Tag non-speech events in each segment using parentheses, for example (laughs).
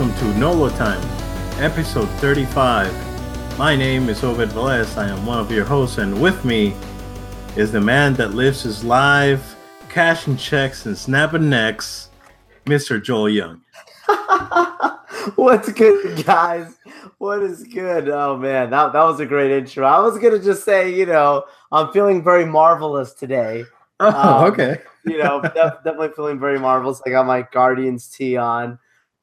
Welcome to Nolo Time, episode 35. My name is Obed Velez. I am one of your hosts, and with me is the man that lives his life cashing checks and snapping necks, Mr. Joel Young. (laughs) What's good, guys? What is good? Oh man, that, that was a great intro. I was gonna just say, you know, I'm feeling very marvelous today. Oh, um, okay. you know, def- (laughs) definitely feeling very marvelous. I got my Guardians tee on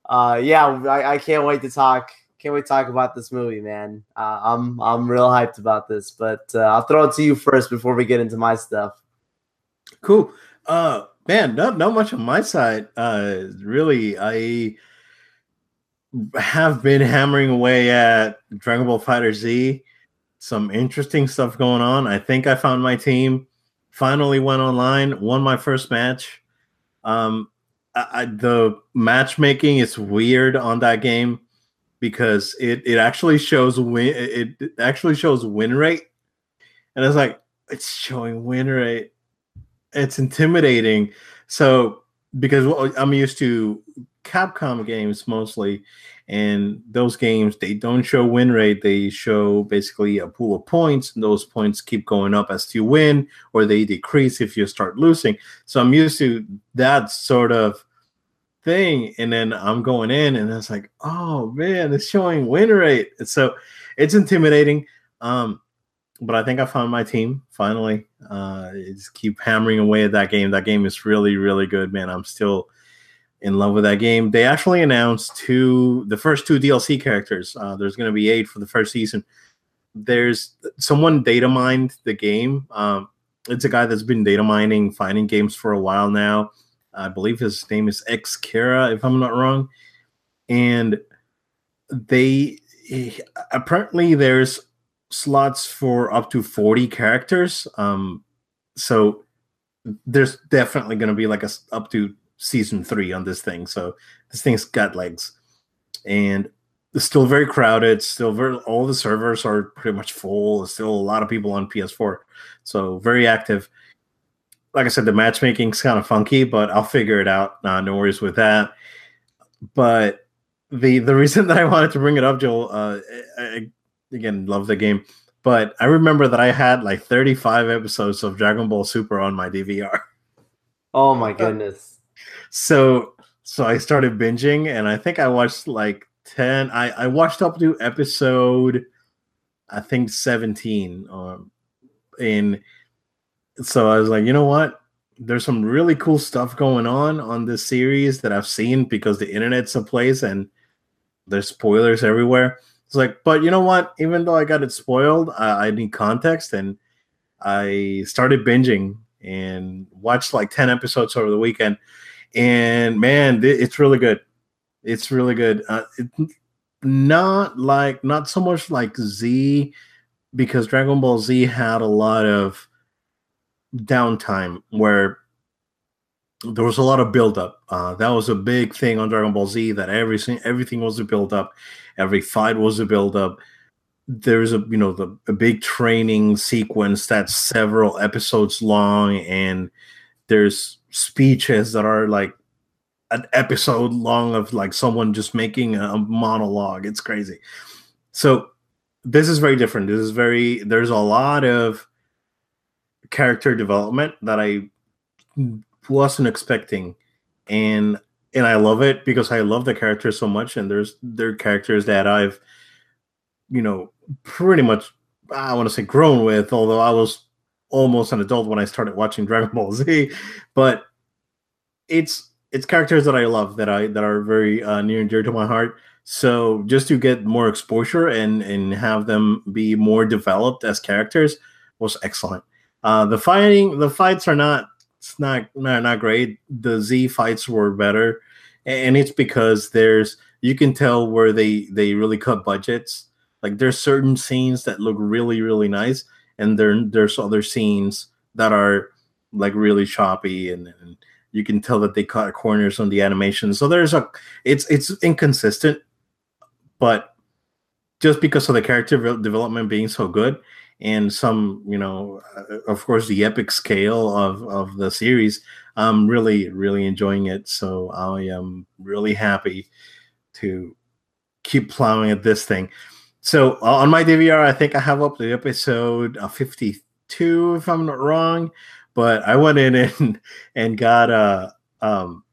uh, yeah, I, I, can't wait to talk. Can't wait to talk about this movie, man. Uh, I'm I'm real hyped about this, but uh, I'll throw it to you first before we get into my stuff. Cool. Uh, man, not not much on my side. Uh, really, I have been hammering away at Dragon Ball FighterZ. Some interesting stuff going on. I think I found my team. Finally went online, won my first match. Um, I, the matchmaking is weird on that game because it it actually shows win it actually shows win rate, and it's like it's showing win rate. It's intimidating. So because I'm used to Capcom games mostly, and those games they don't show win rate. They show basically a pool of points, and those points keep going up as you win, or they decrease if you start losing. So I'm used to that sort of thing and then i'm going in and it's like oh man it's showing win rate. So it's intimidating um but i think i found my team finally. Uh just keep hammering away at that game. That game is really really good man. I'm still in love with that game. They actually announced two the first two dlc characters. Uh there's going to be eight for the first season. There's someone data mined the game. Um it's a guy that's been data mining finding games for a while now I believe his name is X Kara, if I'm not wrong. And they apparently there's slots for up to 40 characters. Um, so there's definitely going to be like a up to season three on this thing. So this thing's got legs, and it's still very crowded. Still very all the servers are pretty much full. There's still a lot of people on PS4, so very active like I said, the matchmaking's kind of funky, but I'll figure it out. Nah, no worries with that. But the the reason (laughs) that I wanted to bring it up, Joel, uh, I, again, love the game, but I remember that I had like 35 episodes of Dragon Ball Super on my DVR. Oh my (laughs) goodness! so so I started binging, and I think I watched like 10. I I watched up to episode, I think 17. Um, in so I was like, you know what? There's some really cool stuff going on on this series that I've seen because the internet's a place and there's spoilers everywhere. It's like, but you know what? Even though I got it spoiled, I, I need context, and I started binging and watched like ten episodes over the weekend. And man, it's really good. It's really good. Uh, it, not like not so much like Z because Dragon Ball Z had a lot of downtime where there was a lot of buildup. Uh, that was a big thing on Dragon Ball Z that everything everything was a build up, every fight was a build up. There's a you know the a big training sequence that's several episodes long, and there's speeches that are like an episode long of like someone just making a monologue. It's crazy. So this is very different. This is very there's a lot of character development that I wasn't expecting, and and I love it because I love the characters so much, and there's there are characters that I've, you know, pretty much I want to say grown with, although I was almost an adult when I started watching Dragon Ball Z, (laughs) but it's it's characters that I love that I that are very uh, near and dear to my heart. So just to get more exposure and and have them be more developed as characters was excellent. Uh, the fighting, the fights are not, it's not, not, not great. The Z fights were better, and it's because there's, you can tell where they they really cut budgets. Like there's certain scenes that look really really nice, and there there's other scenes that are like really choppy, and, and you can tell that they cut corners on the animation. So there's a, it's it's inconsistent, but just because of the character development being so good, and some you know uh, of course the epic scale of of the series i'm really really enjoying it so i am really happy to keep plowing at this thing. So uh, on my DVR, I think I have up to episode uh, 52, if I'm not wrong. But I went in (laughs) and and got a um,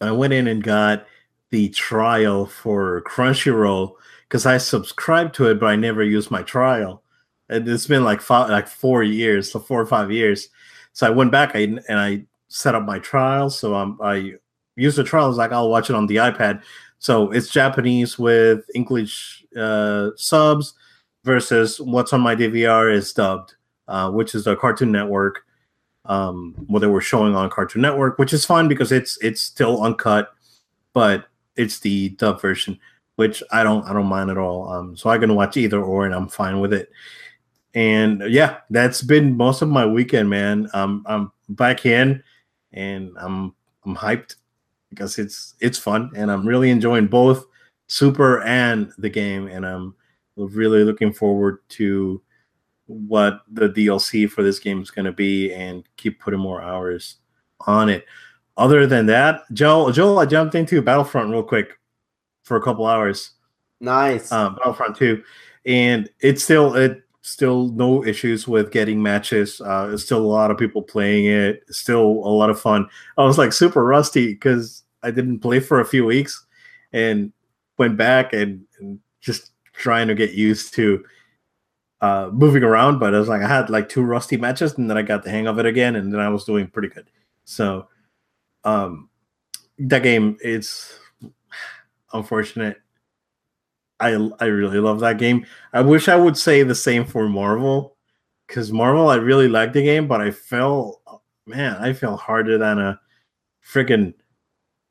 I went in and got the trial for Crunchyroll because I subscribed to it, but I never used my trial. And it's been like five, like four years, so four or five years. So I went back and I set up my trial. So um, I used the trial. I was like, I'll watch it on the iPad. So it's Japanese with English uh, subs versus what's on my DVR is dubbed, uh, which is the Cartoon Network. Um, what they were showing on Cartoon Network, which is fine because it's it's still uncut, but it's the dub version, which I don't I don't mind at all. Um, so I can watch either or, and I'm fine with it. And yeah, that's been most of my weekend, man. Um, I'm back in, and I'm I'm hyped because it's it's fun, and I'm really enjoying both Super and the game, and I'm really looking forward to what the DLC for this game is going to be, and keep putting more hours on it other than that, Joel, Joel, I jumped into Battlefront real quick for a couple hours. Nice. Uh, Battlefront 2. And it's still it still no issues with getting matches. Uh, still a lot of people playing it. Still a lot of fun. I was like super rusty because I didn't play for a few weeks and went back and, and just trying to get used to uh, moving around. But I was like, I had like two rusty matches and then I got the hang of it again and then I was doing pretty good. So um, that game it's unfortunate. I I really love that game. I wish I would say the same for Marvel, because Marvel I really like the game, but I fell man, I fell harder than a freaking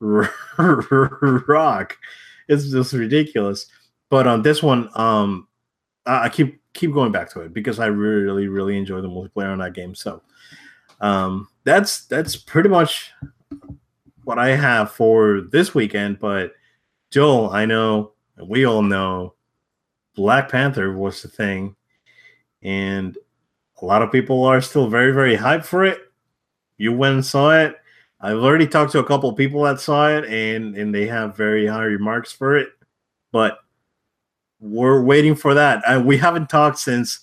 (laughs) rock. It's just ridiculous. But on this one, um, I keep keep going back to it because I really really enjoy the multiplayer on that game. So, um, that's that's pretty much what I have for this weekend. But Joel, I know we all know Black Panther was the thing, and a lot of people are still very very hyped for it. You went and saw it. I've already talked to a couple people that saw it, and and they have very high remarks for it. But we're waiting for that. And we haven't talked since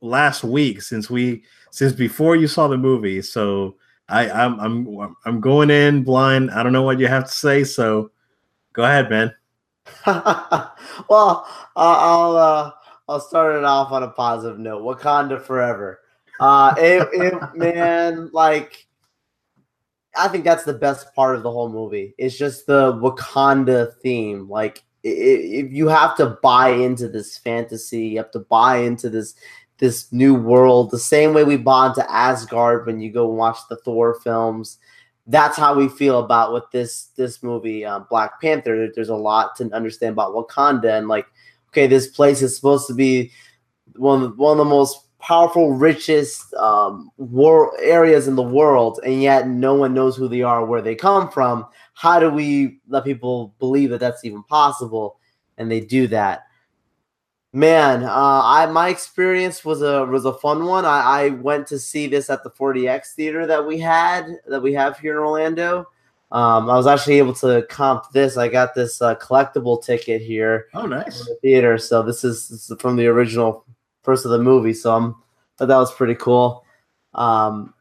last week, since we since before you saw the movie. So I I'm I'm I'm going in blind. I don't know what you have to say, so go ahead, man. (laughs) well, I'll uh, I'll start it off on a positive note. Wakanda forever. Uh, it, it (laughs) man, like I think that's the best part of the whole movie. It's just the Wakanda theme. Like if you have to buy into this fantasy, you have to buy into this this new world the same way we bond to Asgard when you go watch the Thor films. That's how we feel about with this this movie, um, Black Panther. There's a lot to understand about Wakanda and like, okay, this place is supposed to be one of the, one of the most powerful, richest um, war areas in the world, and yet no one knows who they are, where they come from. How do we let people believe that that's even possible? And they do that. Man, uh, I my experience was a was a fun one. I, I went to see this at the 4DX theater that we had that we have here in Orlando. Um, I was actually able to comp this. I got this uh, collectible ticket here. Oh, nice! The theater. So this is, this is, from the original first of the movie. So I'm, but that was pretty cool. Um,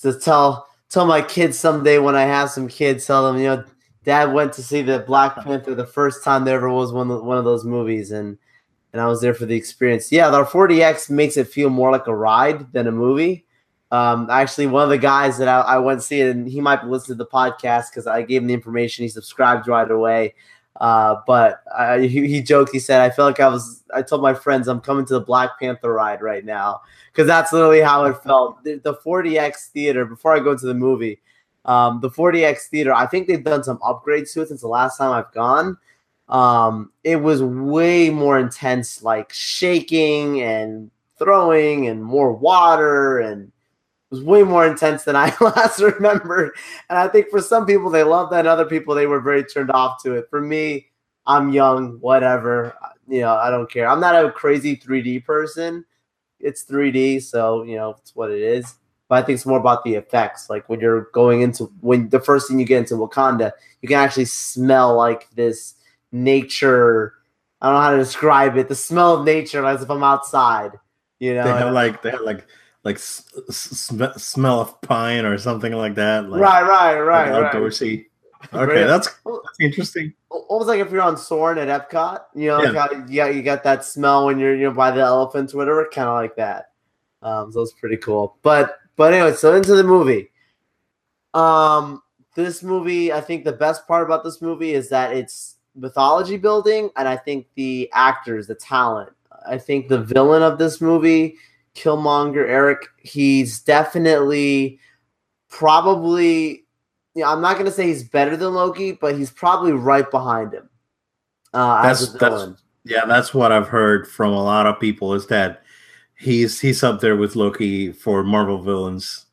to tell tell my kids someday when I have some kids, tell them you know, Dad went to see the Black Panther the first time there ever was one one of those movies, and and I was there for the experience. Yeah, our 4DX makes it feel more like a ride than a movie. Um, actually, one of the guys that I, I went see and he might listen to the podcast because I gave him the information. He subscribed right away. Uh, but I, he, he, joked. He said, "I felt like I was." I told my friends, "I'm coming to the Black Panther ride right now," because that's literally how it felt. The, the 4DX theater. Before I go to the movie, um, the 4DX theater. I think they've done some upgrades to it since the last time I've gone um, it was way more intense, like shaking and throwing and more water and it was way more intense than I (laughs) last remembered. And I think for some people they loved that, and other people they were very turned off to it. For me, I'm young, whatever. You know, I don't care. I'm not a crazy 3D person. It's 3D, so you know it's what it is. but I think it's more about the effects. Like when you're going into when the first thing you get into Wakanda, you can actually smell like this nature. I don't know how to describe it. The smell of nature, as if I'm outside. You know, they have like they have like like s- sm- smell of pine or something like that. Like, right, right, right, like right. outdoorsy. Okay, that's, that's interesting. Almost like if you're on Soarin' at Epcot, you know, yeah. like you got you got that smell when you're you know by the elephants, or whatever, kind of like that. Um, so it's pretty cool. But but anyway, so into the movie. Um, this movie, I think the best part about this movie is that it's mythology building, and I think the actors, the talent. I think the villain of this movie, Killmonger, Eric, he's definitely probably you know, I'm not gonna say he's better than Loki, but he's probably right behind him. Uh, that's that's yeah, that's what I've heard from a lot of people is that he's he's up there with Loki for Marvel villains.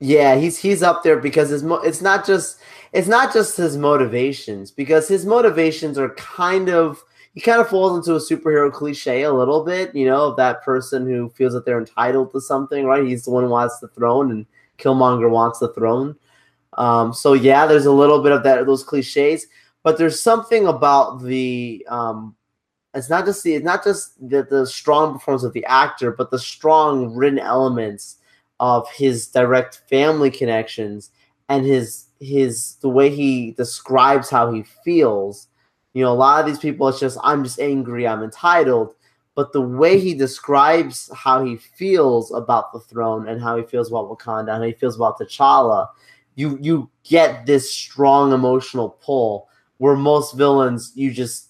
Yeah, he's he's up there because his mo- it's not just it's not just his motivations because his motivations are kind of he kind of falls into a superhero cliche a little bit, you know, that person who feels that they're entitled to something, right? He's the one who wants the throne, and Killmonger wants the throne. Um, so yeah, there's a little bit of that those cliches, but there's something about the um, it's not just the it's not just the, the strong performance of the actor, but the strong written elements of his direct family connections and his his the way he describes how he feels. You know, a lot of these people it's just I'm just angry, I'm entitled. But the way he describes how he feels about the throne and how he feels about Wakanda and how he feels about T'Challa, you you get this strong emotional pull where most villains you just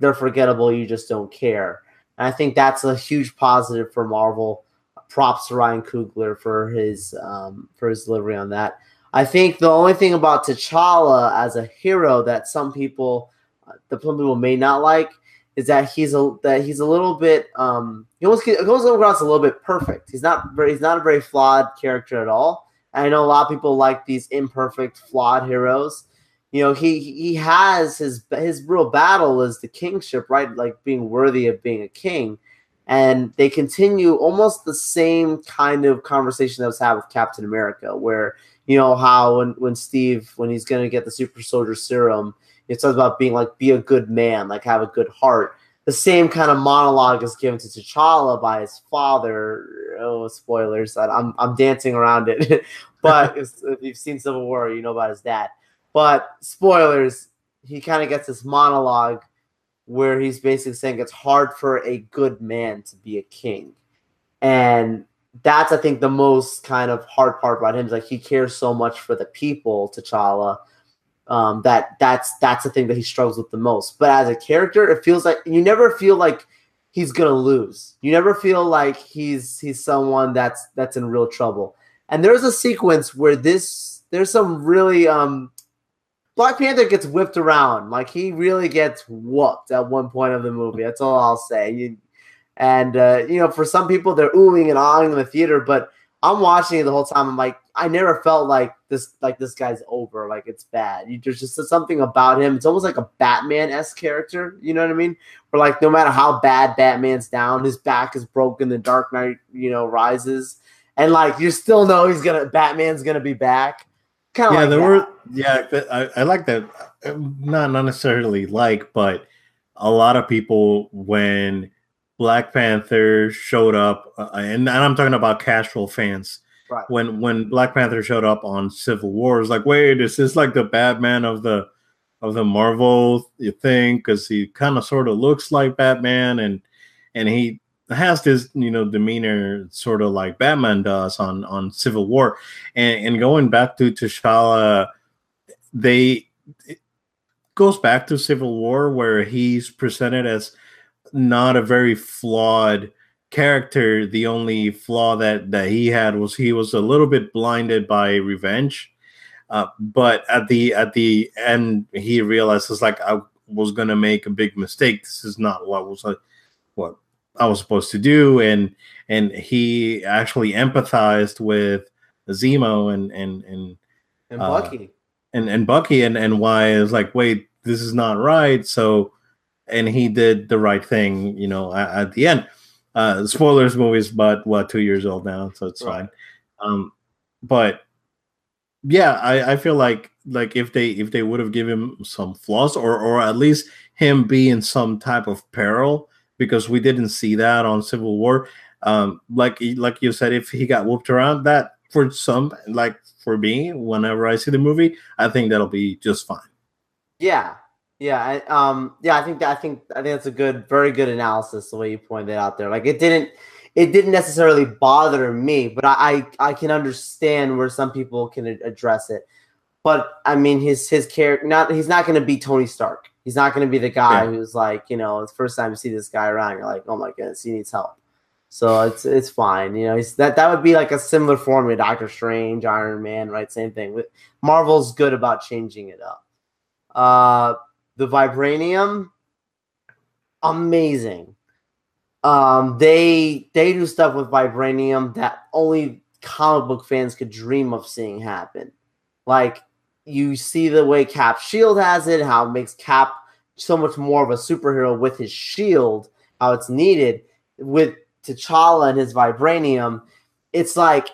they're forgettable you just don't care and i think that's a huge positive for marvel props to ryan coogler for his um, for his delivery on that i think the only thing about t'challa as a hero that some people uh, the some people may not like is that he's a that he's a little bit um he almost comes across a little bit perfect he's not very he's not a very flawed character at all I know a lot of people like these imperfect, flawed heroes. You know, he he has his his real battle is the kingship, right? Like being worthy of being a king. And they continue almost the same kind of conversation that was had with Captain America, where you know how when when Steve when he's gonna get the super soldier serum, it talks about being like be a good man, like have a good heart the same kind of monologue is given to T'Challa by his father. Oh, spoilers! I'm I'm dancing around it, (laughs) but (laughs) if you've seen Civil War, you know about his dad. But spoilers, he kind of gets this monologue where he's basically saying it's hard for a good man to be a king, and that's I think the most kind of hard part about him is like he cares so much for the people, T'Challa um, that that's that's the thing that he struggles with the most. But as a character, it feels like you never feel like he's gonna lose. You never feel like he's he's someone that's that's in real trouble. And there's a sequence where this there's some really um Black Panther gets whipped around. Like he really gets whooped at one point of the movie. That's all I'll say. You, and uh, you know, for some people they're oohing and ahhing in the theater, but I'm watching it the whole time. I'm like, I never felt like this like this guy's over, like it's bad. You, there's just something about him. It's almost like a Batman esque character. You know what I mean? Where like no matter how bad Batman's down, his back is broken. The Dark Knight, you know, rises, and like you still know he's gonna Batman's gonna be back. Kind of yeah, like there that. were yeah. I, I like that. Not not necessarily like, but a lot of people when Black Panther showed up, uh, and, and I'm talking about casual fans. Right. When when Black Panther showed up on Civil War, it's like, wait, is this like the Batman of the of the Marvel you think? Because he kind of sort of looks like Batman, and and he has this you know demeanor sort of like Batman does on on Civil War, and and going back to T'Challa, they goes back to Civil War where he's presented as not a very flawed character. The only flaw that that he had was he was a little bit blinded by revenge. Uh, but at the at the end, he realizes like I was gonna make a big mistake. This is not what was like, what I was supposed to do, and and he actually empathized with Zemo and and and and Bucky uh, and and Bucky and and why is like wait this is not right. So and he did the right thing, you know, at, at the end. Uh, spoilers, movies, but what two years old now, so it's right. fine. Um, but yeah, I, I feel like like if they if they would have given him some flaws or or at least him be in some type of peril because we didn't see that on Civil War. Um, like like you said, if he got whooped around, that for some like for me, whenever I see the movie, I think that'll be just fine. Yeah, yeah, I, um, yeah. I think I think I think that's a good, very good analysis. The way you pointed out there, like it didn't it didn't necessarily bother me, but I, I, I can understand where some people can address it. But I mean, his his character not he's not going to be Tony Stark. He's not going to be the guy yeah. who's like you know the first time you see this guy around, you're like, oh my goodness, he needs help. So it's it's fine, you know. He's, that that would be like a similar form with Doctor Strange, Iron Man, right? Same thing. With Marvel's good about changing it up. Uh, the vibranium, amazing um, they they do stuff with vibranium that only comic book fans could dream of seeing happen. Like you see the way Cap Shield has it, how it makes Cap so much more of a superhero with his shield, how it's needed with T'Challa and his vibranium. It's like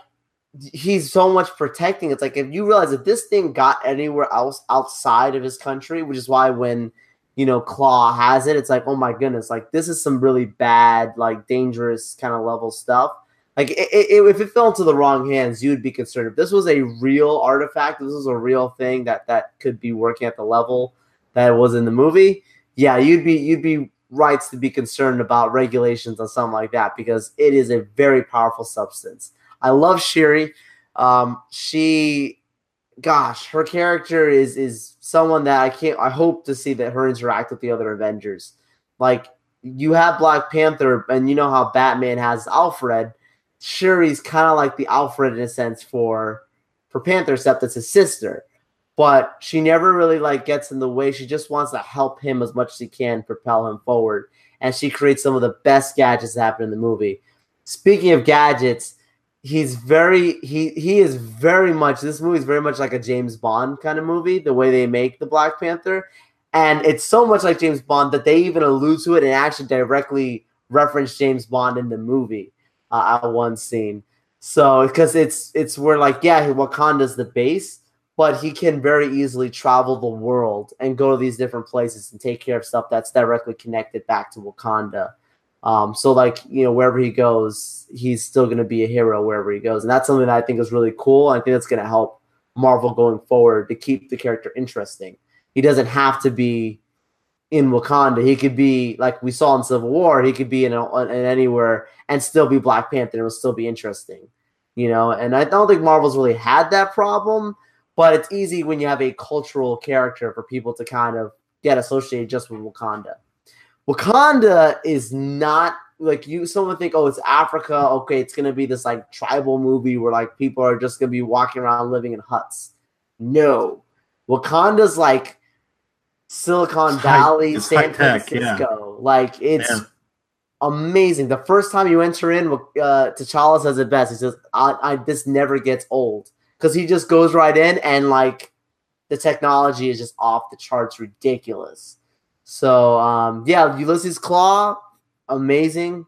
he's so much protecting. It's like if you realize if this thing got anywhere else outside of his country, which is why when you know, Klaue has it, it's like, oh my goodness, like this is some really bad, like dangerous kind of level stuff. Like it, it, if it fell into the wrong hands, you'd be concerned. If this was a real artifact, this was a real thing that that could be working at the level that it was in the movie. Yeah, you'd be you'd be rights to be concerned about regulations on something like that because it is a very powerful substance. I love Shuri. Um, she gosh, her character is is someone that I can't. I hope to see that her interact with the other Avengers. Like you have Black Panther, and you know how Batman has Alfred. Shuri's kind of like the Alfred in a sense for for Panther, except that's his sister. But she never really like gets in the way. She just wants to help him as much as she can, propel him forward, and she creates some of the best gadgets that happen in the movie. Speaking of gadgets, he's very he he is very much this movie is very much like a James Bond kind of movie the way they make the Black Panther and it's so much like James Bond that they even allude to it and actually directly reference James Bond in the movie uh, at one scene so because it's it's where like yeah Wakanda's the base but he can very easily travel the world and go to these different places and take care of stuff that's directly connected back to Wakanda um, so like you know wherever he goes, he's still going to be a hero wherever he goes, and that's something that I think is really cool. I think that's going to help Marvel going forward to keep the character interesting. He doesn't have to be in Wakanda. He could be like we saw in Civil War. He could be in, a, in anywhere and still be Black Panther. It would still be interesting, you know. And I don't think Marvel's really had that problem, but it's easy when you have a cultural character for people to kind of get associated just with Wakanda. Wakanda is not like you someone think oh it's Africa okay it's gonna be this like tribal movie where like people are just gonna be walking around living in huts no Wakanda's like Silicon it's Valley high, San Francisco yeah. like it's yeah. amazing the first time you enter in uh, T'Challa says it best he says I, I this never gets old because he just goes right in and like the technology is just off the charts ridiculous so um, yeah, Ulysses Klaue, amazing.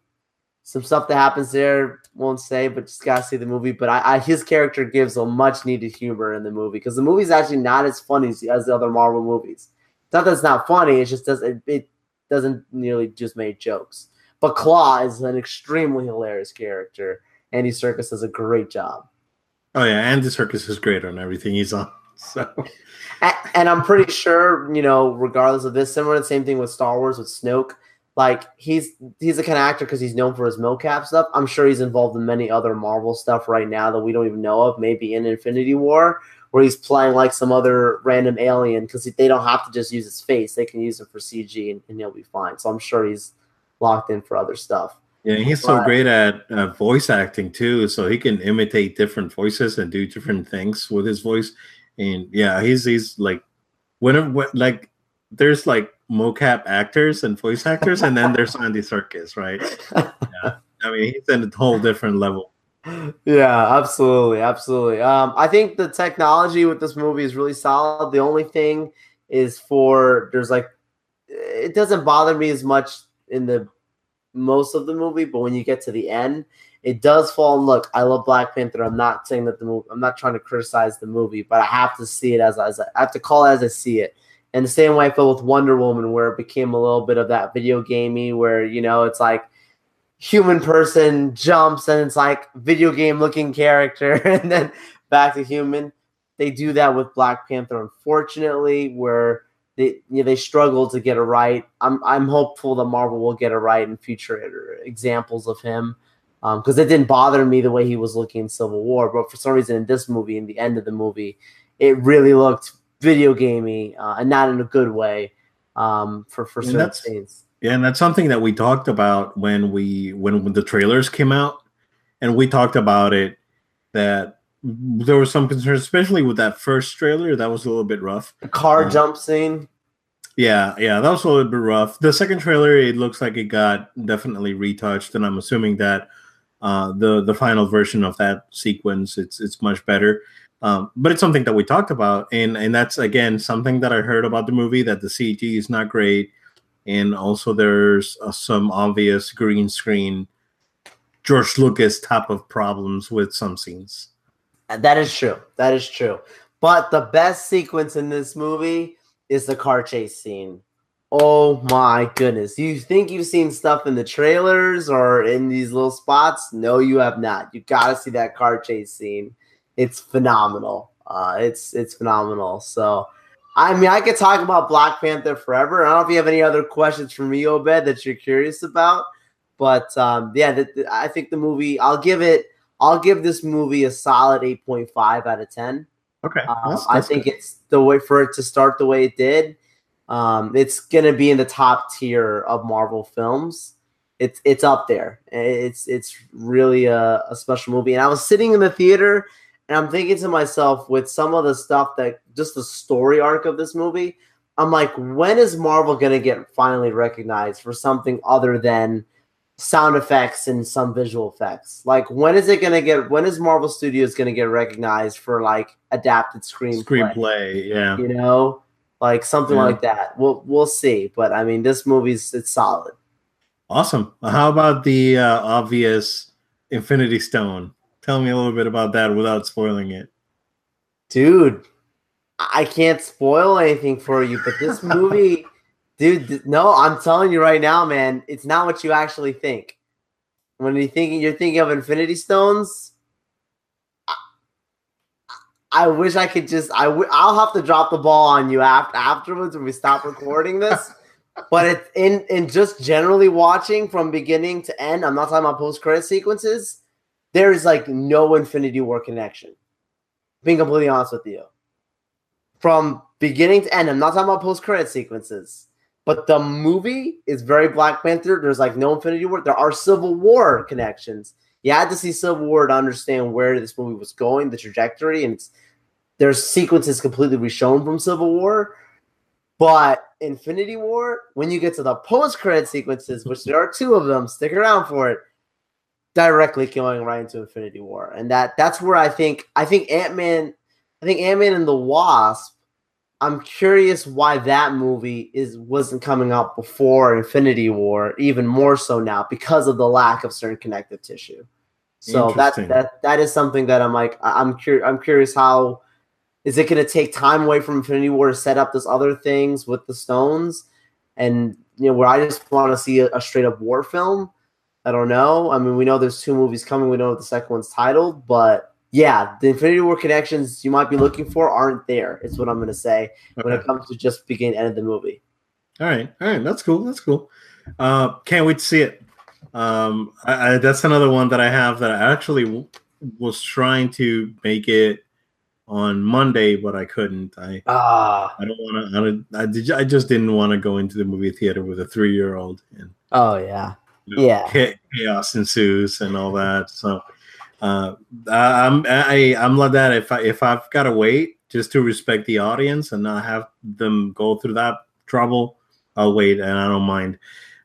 Some stuff that happens there won't say, but just gotta see the movie. But I, I his character gives a much needed humor in the movie because the movie's actually not as funny as, as the other Marvel movies. Not that it's not funny; it just doesn't it doesn't nearly just make jokes. But Klaue is an extremely hilarious character. Andy Serkis does a great job. Oh yeah, Andy Serkis is great on everything he's on. (laughs) So and I'm pretty sure, you know, regardless of this, similar to the same thing with Star Wars with Snoke. Like he's he's the kind of actor because he's known for his mocap stuff. I'm sure he's involved in many other Marvel stuff right now that we don't even know of. Maybe in Infinity War, where he's playing like some other random alien because they don't have to just use his face; they can use him for CG and, and he'll be fine. So I'm sure he's locked in for other stuff. Yeah, he's but, so great at uh, voice acting too, so he can imitate different voices and do different things with his voice and yeah, he's he's like whenever like there's like mocap actors and voice actors, and then there's (laughs) Andy Serkis, right? (laughs) Yeah. I mean, he's in a whole different level. Yeah, absolutely, absolutely. Um, I think the technology with this movie is really solid. The only thing is for there's like it doesn't bother me as much in the most of the movie, but when you get to the end, it does fall. And look, I love Black Panther. I'm not saying that the movie. I'm not trying to criticize the movie, but I have to see it as as I have to call it as I see it. And the same way I felt with Wonder Woman, where it became a little bit of that video gamey, where you know it's like human person jumps and it's like video game looking character, (laughs) and then back to human. They do that with Black Panther, unfortunately, where they you know, they struggle to get it right. I'm I'm hopeful that Marvel will get it right in future examples of him because um, it didn't bother me the way he was looking in Civil War, but for some reason in this movie, in the end of the movie, it really looked video gamey uh, and not in a good way um, for for certain scenes. Yeah, and that's something that we talked about when we when, when the trailers came out, and we talked about it that there was some concern, especially with that first trailer. That was a little bit rough. The car um, jump scene. Yeah, yeah, that was a little bit rough. The second trailer, it looks like it got definitely retouched, and I'm assuming that uh, the the final version of that sequence, it's it's much better. Um, but it's something that we talked about, and and that's again something that I heard about the movie that the CG is not great, and also there's uh, some obvious green screen George Lucas type of problems with some scenes. That is true. That is true. But the best sequence in this movie is the car chase scene. Oh my goodness. You think you've seen stuff in the trailers or in these little spots? No, you have not. You got to see that car chase scene. It's phenomenal. Uh, it's it's phenomenal. So, I mean, I could talk about Black Panther forever. I don't know if you have any other questions for me, Obed, that you're curious about. But um, yeah, the, the, I think the movie. I'll give it I'll give this movie a solid 8.5 out of 10. Okay. Uh, that's, that's I think good. it's the way for it to start the way it did. Um, it's gonna be in the top tier of Marvel films. It's it's up there. It's it's really a, a special movie. And I was sitting in the theater and I'm thinking to myself with some of the stuff that just the story arc of this movie, I'm like, when is Marvel gonna get finally recognized for something other than sound effects and some visual effects. Like when is it gonna get when is Marvel Studios gonna get recognized for like adapted screenplay? Screenplay, yeah. You know? Like something yeah. like that. We'll we'll see. But I mean this movie's it's solid. Awesome. How about the uh, obvious Infinity Stone? Tell me a little bit about that without spoiling it. Dude, I can't spoil anything for you, but this (laughs) movie Dude, no, I'm telling you right now, man, it's not what you actually think. When you're thinking you're thinking of Infinity Stones, I, I wish I could just I w- I'll have to drop the ball on you after afterwards when we stop recording this. (laughs) but it's in in just generally watching from beginning to end. I'm not talking about post credit sequences. There is like no Infinity War connection. Being completely honest with you, from beginning to end, I'm not talking about post credit sequences. But the movie is very Black Panther. There's like no Infinity War. There are Civil War connections. You had to see Civil War to understand where this movie was going, the trajectory, and there's sequences completely reshown from Civil War. But Infinity War, when you get to the post-credit sequences, which there are two of them, stick around for it. Directly going right into Infinity War, and that that's where I think I think Ant Man, I think Ant Man and the Wasp I'm curious why that movie is wasn't coming out before Infinity War, even more so now because of the lack of certain connective tissue. So that that that is something that I'm like I'm curious. I'm curious how is it going to take time away from Infinity War to set up this other things with the stones, and you know where I just want to see a, a straight up war film. I don't know. I mean, we know there's two movies coming. We know what the second one's titled, but yeah, the Infinity War connections you might be looking for aren't there. Is what I'm going to say okay. when it comes to just beginning end of the movie. All right, all right, that's cool. That's cool. Uh, can't wait to see it. Um, I, I, that's another one that I have that I actually w- was trying to make it on Monday, but I couldn't. I ah, I don't want to. I, I, did, I just didn't want to go into the movie theater with a three year old. And oh yeah, you know, yeah, chaos ensues and all that. So uh, I'm I, I'm like that. If I if I've got to wait just to respect the audience and not have them go through that trouble, I'll wait and I don't mind.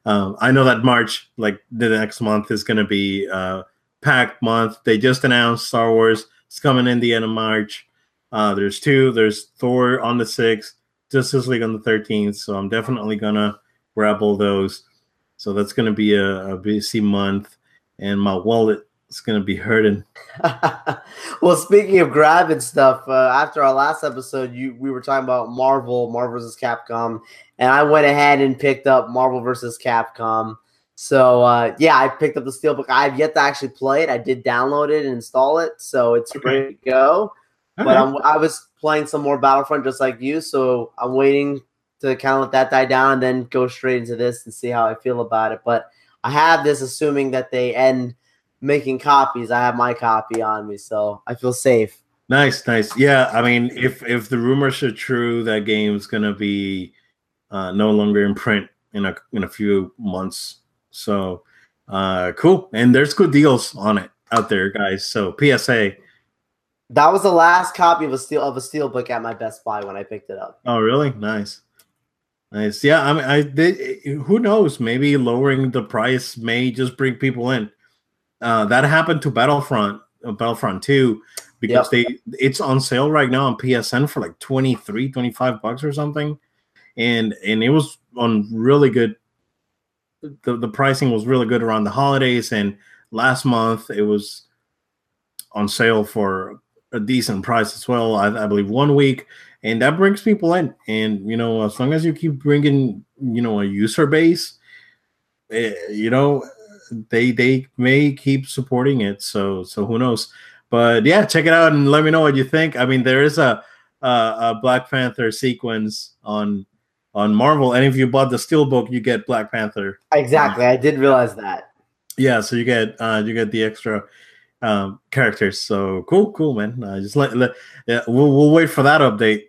Um, I know that March, like the next month, is going to be uh, packed month. They just announced Star Wars is coming in the end of March. Uh, there's two. There's Thor on the sixth, Justice League on the thirteenth. So I'm definitely gonna grab all those. So that's gonna be a, a busy month, and my wallet is gonna be hurting. (laughs) well, speaking of grabbing stuff, uh, after our last episode, you we were talking about Marvel, Marvel vs. Capcom, and I went ahead and picked up Marvel vs. Capcom. So uh, yeah, I picked up the Steelbook. I've yet to actually play it. I did download it and install it, so it's okay. ready to go. but i was playing some more Battlefront just like you, so I'm waiting to kind of let that die down and then go straight into this and see how I feel about it. But I have this assuming that they end making copies. I have my copy on me, so I feel safe. Nice, nice. Yeah, I mean, if if the rumors are true, that game's gonna be uh, no longer in print in a in a few months. So uh, cool, and there's good deals on it out there, guys. So PSA. That was the last copy of a steel of a steel book at my Best Buy when I picked it up. Oh, really? Nice. Nice. Yeah, I mean, I did. Who knows? Maybe lowering the price may just bring people in. Uh, that happened to Battlefront, uh, Battlefront 2, because yep. they it's on sale right now on PSN for like 23, 25 bucks or something. And and it was on really good the, the pricing was really good around the holidays and last month it was on sale for a decent price as well I, I believe one week and that brings people in and you know as long as you keep bringing you know a user base eh, you know they they may keep supporting it. So so who knows? But yeah, check it out and let me know what you think. I mean, there is a a, a Black Panther sequence on on Marvel, and if you bought the Steelbook, you get Black Panther. Exactly, I did realize that. Yeah, so you get uh you get the extra um characters. So cool, cool, man. Uh, just let, let yeah, we'll we'll wait for that update.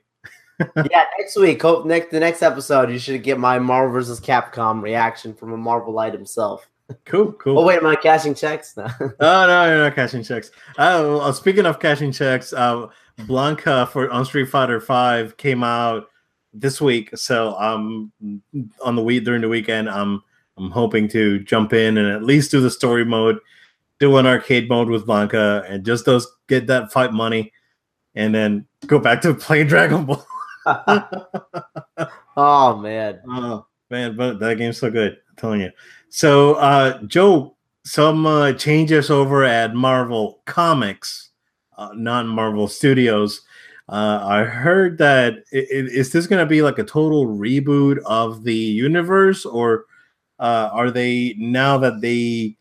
Yeah, next week, hope next the next episode, you should get my Marvel versus Capcom reaction from a Marvel light himself. Cool, cool. Oh wait, am I cashing checks now? (laughs) oh no, you're not cashing checks. Oh, uh, speaking of cashing checks, uh, Blanka for on Street Fighter Five came out this week, so um, on the week during the weekend, I'm I'm hoping to jump in and at least do the story mode, do an arcade mode with Blanka, and just those get that fight money, and then go back to playing Dragon Ball. (laughs) (laughs) oh man, (laughs) oh man, but that game's so good. I'm telling you. So, uh, Joe, some uh, changes over at Marvel Comics, uh, not Marvel Studios. Uh, I heard that it, is this going to be like a total reboot of the universe, or uh, are they now that they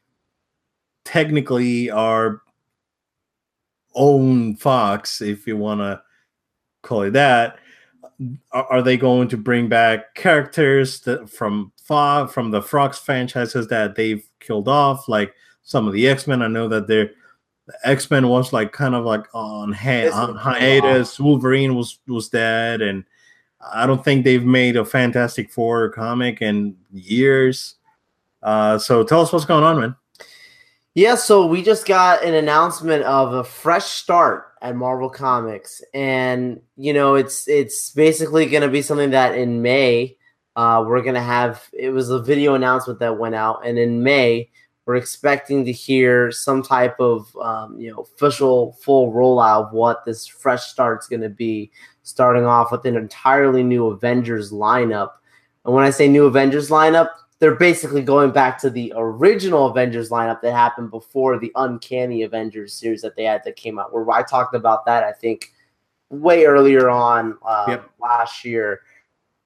technically are own Fox, if you want to call it that? Are they going to bring back characters that, from Frog from the Fox franchises that they've killed off, like some of the X Men. I know that they're X Men was like kind of like on, hi- on hiatus. Wolverine was was dead, and I don't think they've made a Fantastic Four comic in years. Uh, so tell us what's going on, man. Yeah, so we just got an announcement of a fresh start at Marvel Comics, and you know it's it's basically going to be something that in May uh, we're gonna have it was a video announcement that went out, and in May we're expecting to hear some type of um, you know official full rollout of what this fresh start's gonna be, starting off with an entirely new Avengers lineup. And when I say new Avengers lineup, they're basically going back to the original Avengers lineup that happened before the Uncanny Avengers series that they had that came out. Where I talked about that, I think way earlier on uh, yep. last year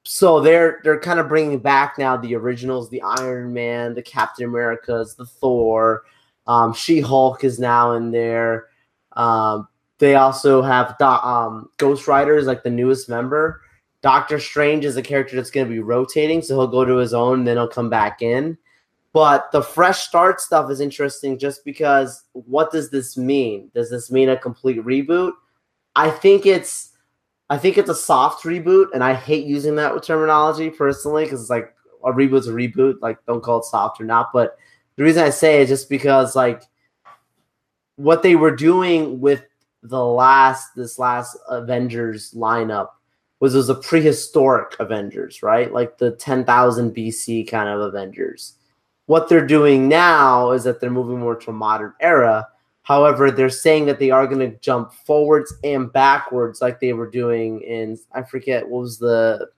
so they're they're kind of bringing back now the originals, the Iron Man, the Captain Americas, the Thor, um, She Hulk is now in there. Um, they also have Do- um, Ghost Rider is like the newest member. Doctor Strange is a character that's going to be rotating, so he'll go to his own, then he'll come back in. But the fresh start stuff is interesting just because what does this mean? Does this mean a complete reboot? I think it's I think it's a soft reboot, and I hate using that terminology personally because it's like a reboot's a reboot. Like, don't call it soft or not. But the reason I say it is just because like what they were doing with the last this last Avengers lineup was was a prehistoric Avengers, right? Like the 10,000 BC kind of Avengers. What they're doing now is that they're moving more to a modern era However, they're saying that they are going to jump forwards and backwards like they were doing in I forget what was the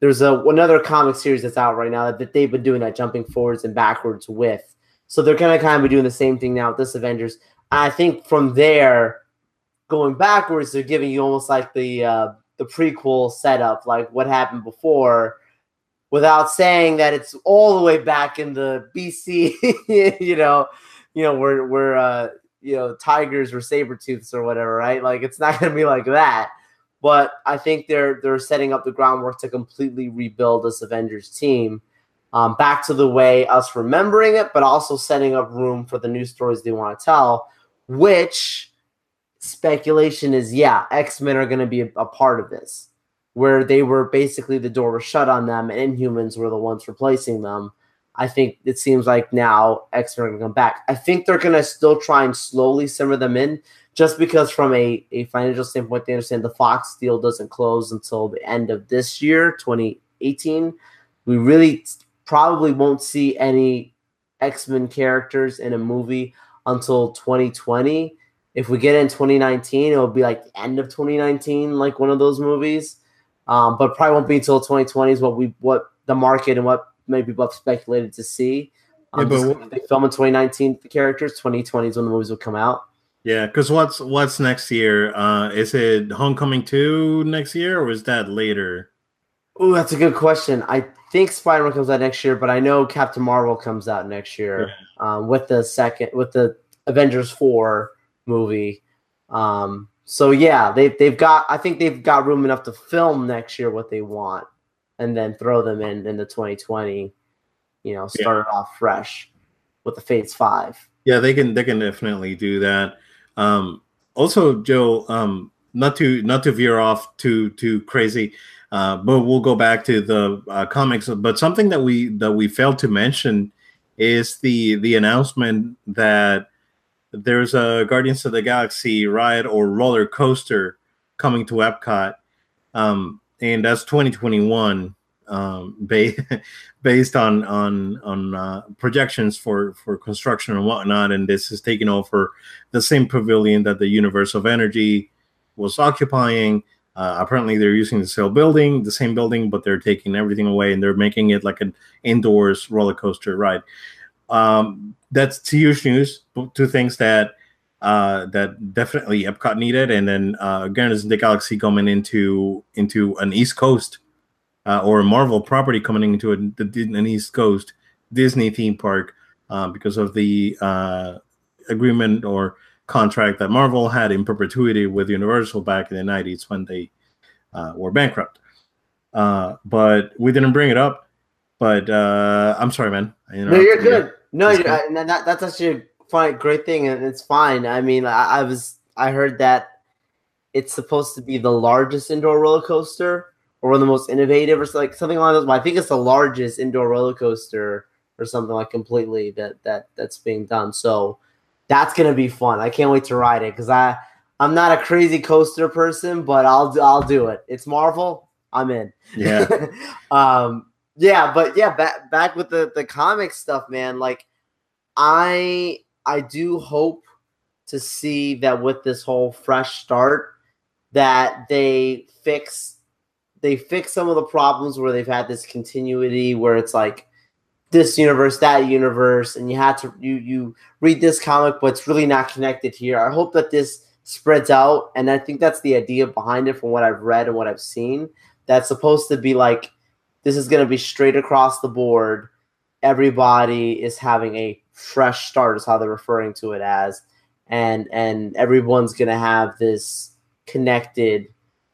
there's a another comic series that's out right now that they've been doing that jumping forwards and backwards with. So they're gonna kind of be doing the same thing now with this Avengers. I think from there, going backwards, they're giving you almost like the uh, the prequel setup, like what happened before, without saying that it's all the way back in the BC, (laughs) you know, you know, where where uh, you know tigers or saber tooths or whatever, right? Like it's not (laughs) gonna be like that. But I think they're they're setting up the groundwork to completely rebuild this Avengers team. Um, back to the way us remembering it, but also setting up room for the new stories they want to tell, which speculation is yeah, X Men are going to be a, a, part of this, where they were basically the door was shut on them and Inhumans were the ones replacing them. I think it seems like now X Men are going to come back. I think they're going to still try and slowly simmer them in, just because from a, a financial standpoint, they understand the Fox deal doesn't close until the end of this year, 2018. We really probably won't see any X Men characters in a movie until 2020 if we get in 2019, it'll be like the end of 2019, like one of those movies. Um, but probably won't be until 2020 is what we what the market and what many people have speculated to see. Um, yeah, but they film in 2019 the characters. 2020 is when the movies will come out. Yeah, because what's what's next year? Uh, is it Homecoming two next year, or is that later? Oh, that's a good question. I think Spider Man comes out next year, but I know Captain Marvel comes out next year yeah. um, with the second with the Avengers four movie. Um, so yeah, they've they've got I think they've got room enough to film next year what they want, and then throw them in in the 2020. You know, start yeah. it off fresh with the Phase Five. Yeah, they can they can definitely do that. Um, also, Joe, um, not to not to veer off too too crazy, uh, but we'll go back to the uh, comics. But something that we that we failed to mention is the the announcement that there's a Guardians of the Galaxy ride or roller coaster coming to Epcot, um, and that's 2021, um, (laughs) based based on on on uh, projections for for construction and whatnot. And this is taking over the same pavilion that the Universe of Energy was occupying. Uh, apparently, they're using the same building, the same building, but they're taking everything away and they're making it like an indoors roller coaster ride. Um, that's huge news. Two things that uh, that definitely Epcot needed, and then uh, Guardians of the Galaxy coming into into an East Coast uh, or a Marvel property coming into a, an East Coast Disney theme park uh, because of the uh, agreement or contract that Marvel had in perpetuity with Universal back in the '90s when they uh, were bankrupt. Uh, but we didn't bring it up. But uh, I'm sorry, man. No, you're good. No, I, that, that's actually a fine, great thing, and it's fine. I mean, I, I, was I heard that it's supposed to be the largest indoor roller coaster or one of the most innovative or like something along those. I think it's the largest indoor roller coaster or something like completely that that that's being done. So that's gonna be fun. I can't wait to ride it because I I'm not a crazy coaster person, but I'll I'll do it. It's Marvel. I'm in. Yeah. (laughs) um, yeah, but yeah, back back with the the comic stuff, man. Like, I I do hope to see that with this whole fresh start, that they fix they fix some of the problems where they've had this continuity where it's like this universe, that universe, and you had to you you read this comic, but it's really not connected here. I hope that this spreads out, and I think that's the idea behind it from what I've read and what I've seen. That's supposed to be like this is going to be straight across the board. Everybody is having a fresh start, is how they're referring to it as, and and everyone's to have this connected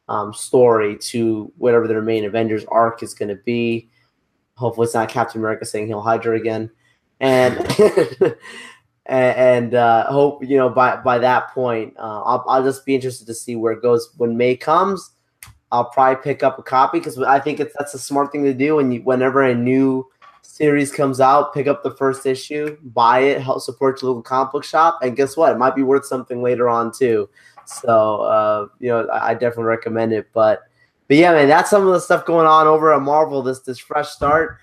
um, story to whatever their main Avengers arc is to be. Hopefully, it's not Captain America saying hail Hydra again, and (laughs) and uh, hope you know by by that point, uh, I'll, I'll just be interested to see where it goes when May comes I'll probably pick up a copy because I think it's that's a smart thing to do. And whenever a new series comes out, pick up the first issue, buy it, help support your local comic book shop, and guess what? It might be worth something later on too. So uh, you know, I, I definitely recommend it. But but yeah, man, that's some of the stuff going on over at Marvel. This this fresh start.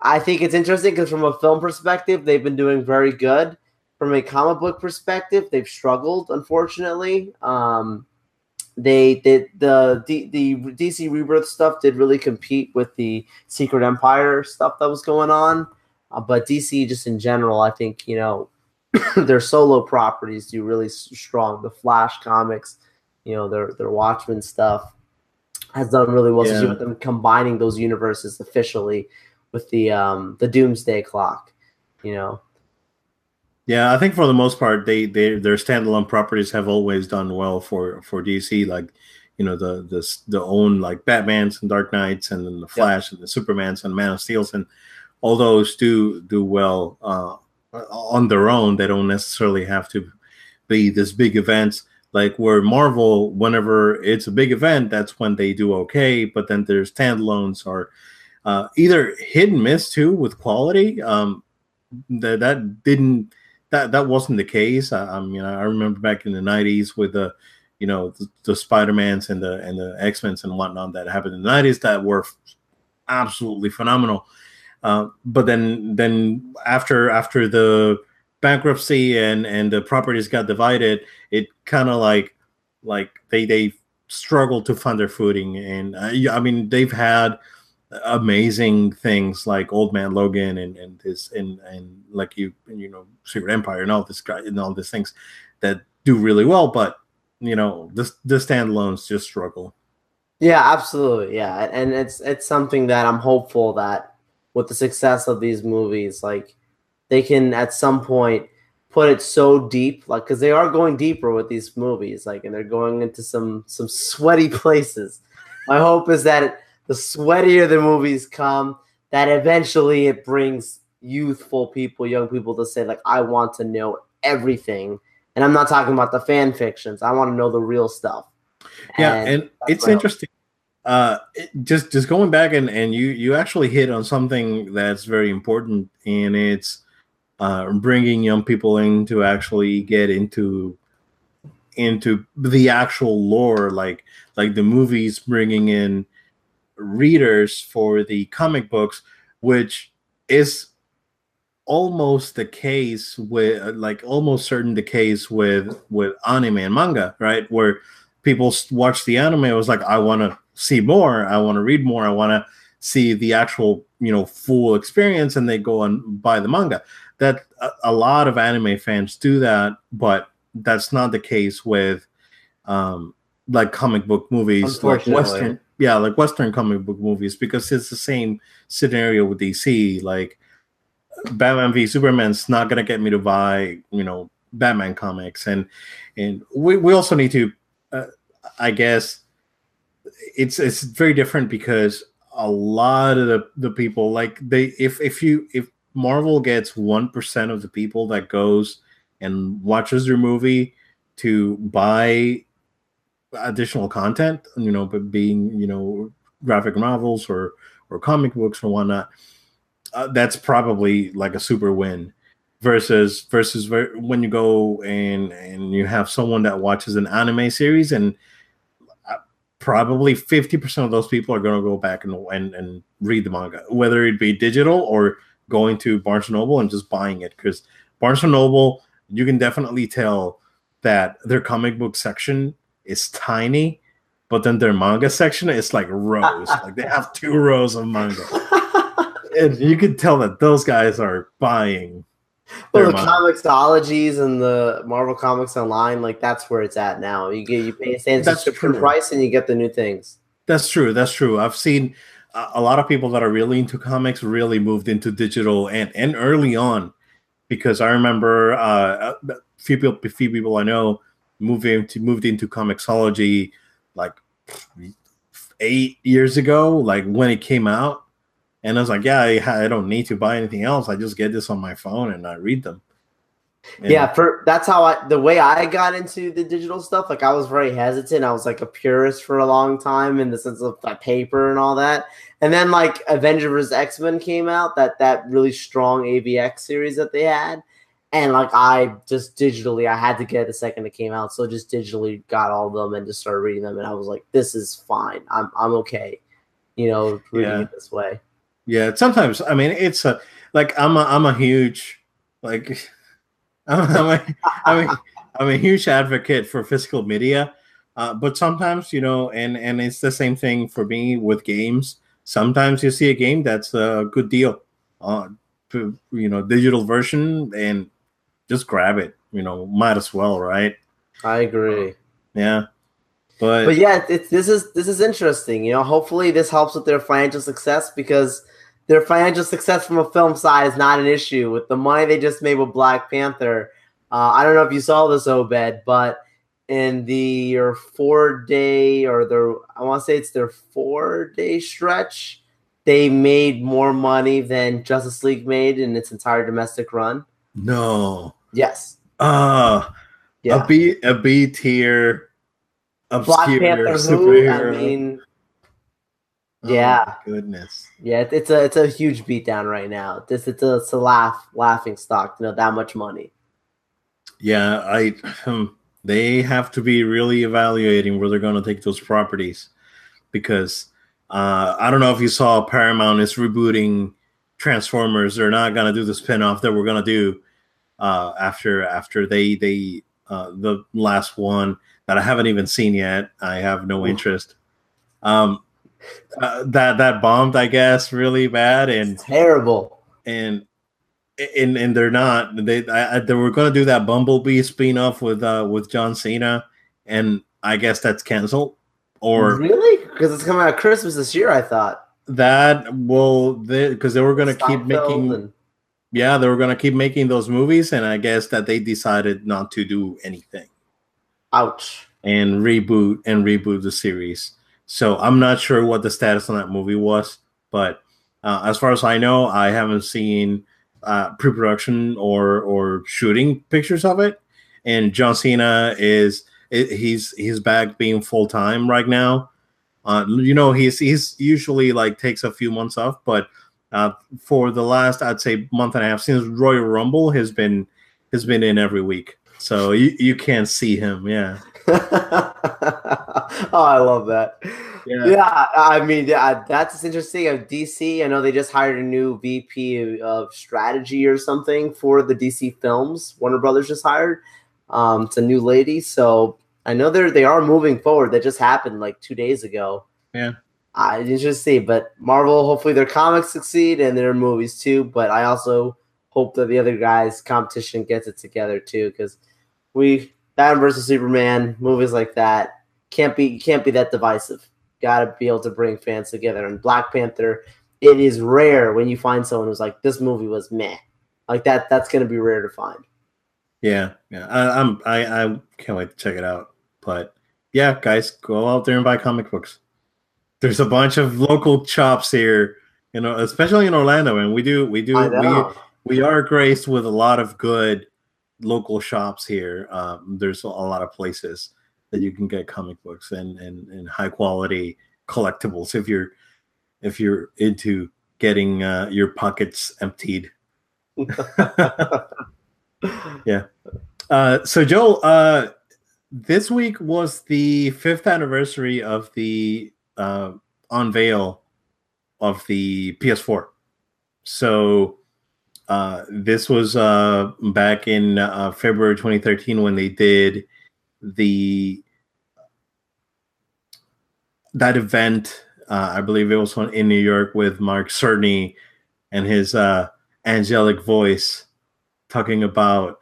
I think it's interesting because from a film perspective, they've been doing very good. From a comic book perspective, they've struggled, unfortunately. Um, they did the D, the DC Rebirth stuff did really compete with the Secret Empire stuff that was going on. Uh, but DC, just in general, I think you know (coughs) their solo properties do really strong. The Flash comics, you know, their their Watchmen stuff has done really well. Yeah. with them combining those universes officially with the um the Doomsday Clock, you know. Yeah, I think for the most part, they they their standalone properties have always done well for for DC. Like, you know, the the the own like Batman's and Dark Knights, and then the Flash and the Supermans and Man of Steel's, and all those do do well uh, on their own. They don't necessarily have to be this big events like where Marvel, whenever it's a big event, that's when they do okay. But then there's standalones are uh, either hit and miss too with quality. Um, that that didn't that that wasn't the case. I, I mean, I remember back in the '90s with the you know the, the Spider Mans and the and the X Men's and whatnot that happened in the '90s that were absolutely phenomenal. Uh, but then then after after the bankruptcy and and the properties got divided, it kind of like like they they struggled to find their footing. And uh, I mean, they've had amazing things like Old Man Logan and and this and and like you you know Secret Empire and all this guy and all these things that do really well, but you know the the standalones just struggle. Yeah, absolutely. Yeah, and it's it's something that I'm hopeful that with the success of these movies, like they can at some point put it so deep, like because they are going deeper with these movies, like and they're going into some some sweaty (laughs) places. My hope is that it, the sweatier the movies come, that eventually it brings youthful people, young people to say like, I want to know everything, and I'm not talking about the fan fictions. I want to know the real stuff. Yeah, and, and it's interesting. Uh, it, just just going back and and you you actually hit on something that's very important, and it's uh, bringing young people in to actually get into into the actual lore like like the movies bringing in readers for the comic books which is almost the case with like almost certain the case with with anime and manga right? Where people watch the anime it was like i want to see more. I want to read more. I want to see the actual you know full experience and they go and buy the manga. That a, a, lot of anime fans do that, but that's not the case with um, like comic book movies, like Western, yeah, like Western comic book movies, because it's the same scenario with DC. Like Batman v Superman's not gonna get me to buy, you know, Batman comics, and and we, we also need to, uh, I guess, it's it's very different because a lot of the, the people like they if if you if Marvel gets 1% of the people that goes and watches their movie to buy additional content, you know, but being, you know, graphic novels or or comic books or whatnot, uh, that's probably like a super win. Versus versus when you go and and you have someone that watches an anime series and uh, probably 50% of those people are going to go back and, and and read the manga, whether it be digital or going to Barnes Noble and just buying it because Barnes Noble, you can definitely tell that their comic book section is tiny, but then their manga section is like rows. like they have two rows of manga. (laughs) and you can tell that those guys are buying. Well, the comiXologies and the Marvel Comics Online, like that's where it's at now. You get you pay a subscription price and you get the new things. That's true. That's true. I've seen a lot of people that are really into comics really moved into digital and and early on because I remember uh, a few people, few people I know moved into moved into comiXology like eight years ago, like when it came out, and I was like, yeah, I, I don't need to buy anything else. I just get this on my phone and I read them. And yeah, for that's how I the way I got into the digital stuff. Like I was very hesitant. I was like a purist for a long time in the sense of like paper and all that. And then like Avengers X Men came out, that that really strong AVX series that they had, and like I just digitally, I had to get it the second it came out, so just digitally got all of them and just started reading them, and I was like, this is fine. I'm I'm okay, you know, reading yeah. it this way. Yeah, sometimes I mean it's a like I'm a I'm a huge like (laughs) I'm a, I'm a, I'm a huge advocate for physical media, uh, but sometimes you know, and and it's the same thing for me with games. Sometimes you see a game that's a good deal. Uh, you know digital version and just grab it. You know, might as well, right? I agree. Yeah, but but yeah, it's this is this is interesting. You know, hopefully this helps with their financial success because their financial success from a film side is not an issue with the money they just made with Black Panther. Uh, I don't know if you saw this, Obed, but in the four day or their I want to say it's their four day stretch, they made more money than Justice League made in its entire domestic run. No. Yes. Uh yeah. a B a B tier obscure Black Panther superhero. Who, I mean, oh, yeah. goodness. Yeah, it's a it's a huge beatdown right now. This it's a it's a laugh laughing stock. You know that much money. Yeah, I. Um, they have to be really evaluating where they're going to take those properties because uh, I don't know if you saw Paramount is rebooting Transformers. They're not going to do the spinoff that we're going to do uh, after after they they uh, the last one that I haven't even seen yet. I have no interest. Um, uh, that that bombed, I guess, really bad and it's terrible. And and and they're not. They I, they were going to do that Bumblebee spin off with uh with John Cena, and I guess that's canceled. Or really because it's coming out Christmas this year. I thought that will because they, they, were going to keep making. And... Yeah, they were going to keep making those movies, and I guess that they decided not to do anything. Ouch. And reboot and reboot the series. So I'm not sure what the status on that movie was, but uh, as far as I know, I haven't seen uh, pre-production or or shooting pictures of it. And John Cena is he's he's back being full time right now. Uh, you know, he's he's usually like takes a few months off, but uh, for the last I'd say month and a half since Royal Rumble has been has been in every week, so you you can't see him. Yeah. (laughs) oh, I love that. Yeah. yeah, I mean, yeah, that's interesting. Of DC, I know they just hired a new VP of strategy or something for the DC films. Warner Brothers just hired. Um, it's a new lady, so I know they're they are moving forward. That just happened like two days ago. Yeah, I just see, but Marvel, hopefully their comics succeed and their movies too. But I also hope that the other guys' competition gets it together too, because we Batman versus Superman movies like that can't be can't be that divisive. Got to be able to bring fans together. And Black Panther, it is rare when you find someone who's like, this movie was meh. Like that. That's going to be rare to find. Yeah, yeah. I, I'm I I can't wait to check it out. But yeah, guys, go out there and buy comic books. There's a bunch of local chops here, you know, especially in Orlando, and we do we do we we are graced with a lot of good local shops here. Um, there's a lot of places that you can get comic books and, and, and high quality collectibles if you're if you're into getting uh, your pockets emptied. (laughs) (laughs) yeah. Uh, so Joel, uh, this week was the fifth anniversary of the uh, unveil of the PS4. So uh, this was uh, back in uh, February 2013 when they did the that event. Uh, I believe it was in New York with Mark Cerny and his uh, angelic voice talking about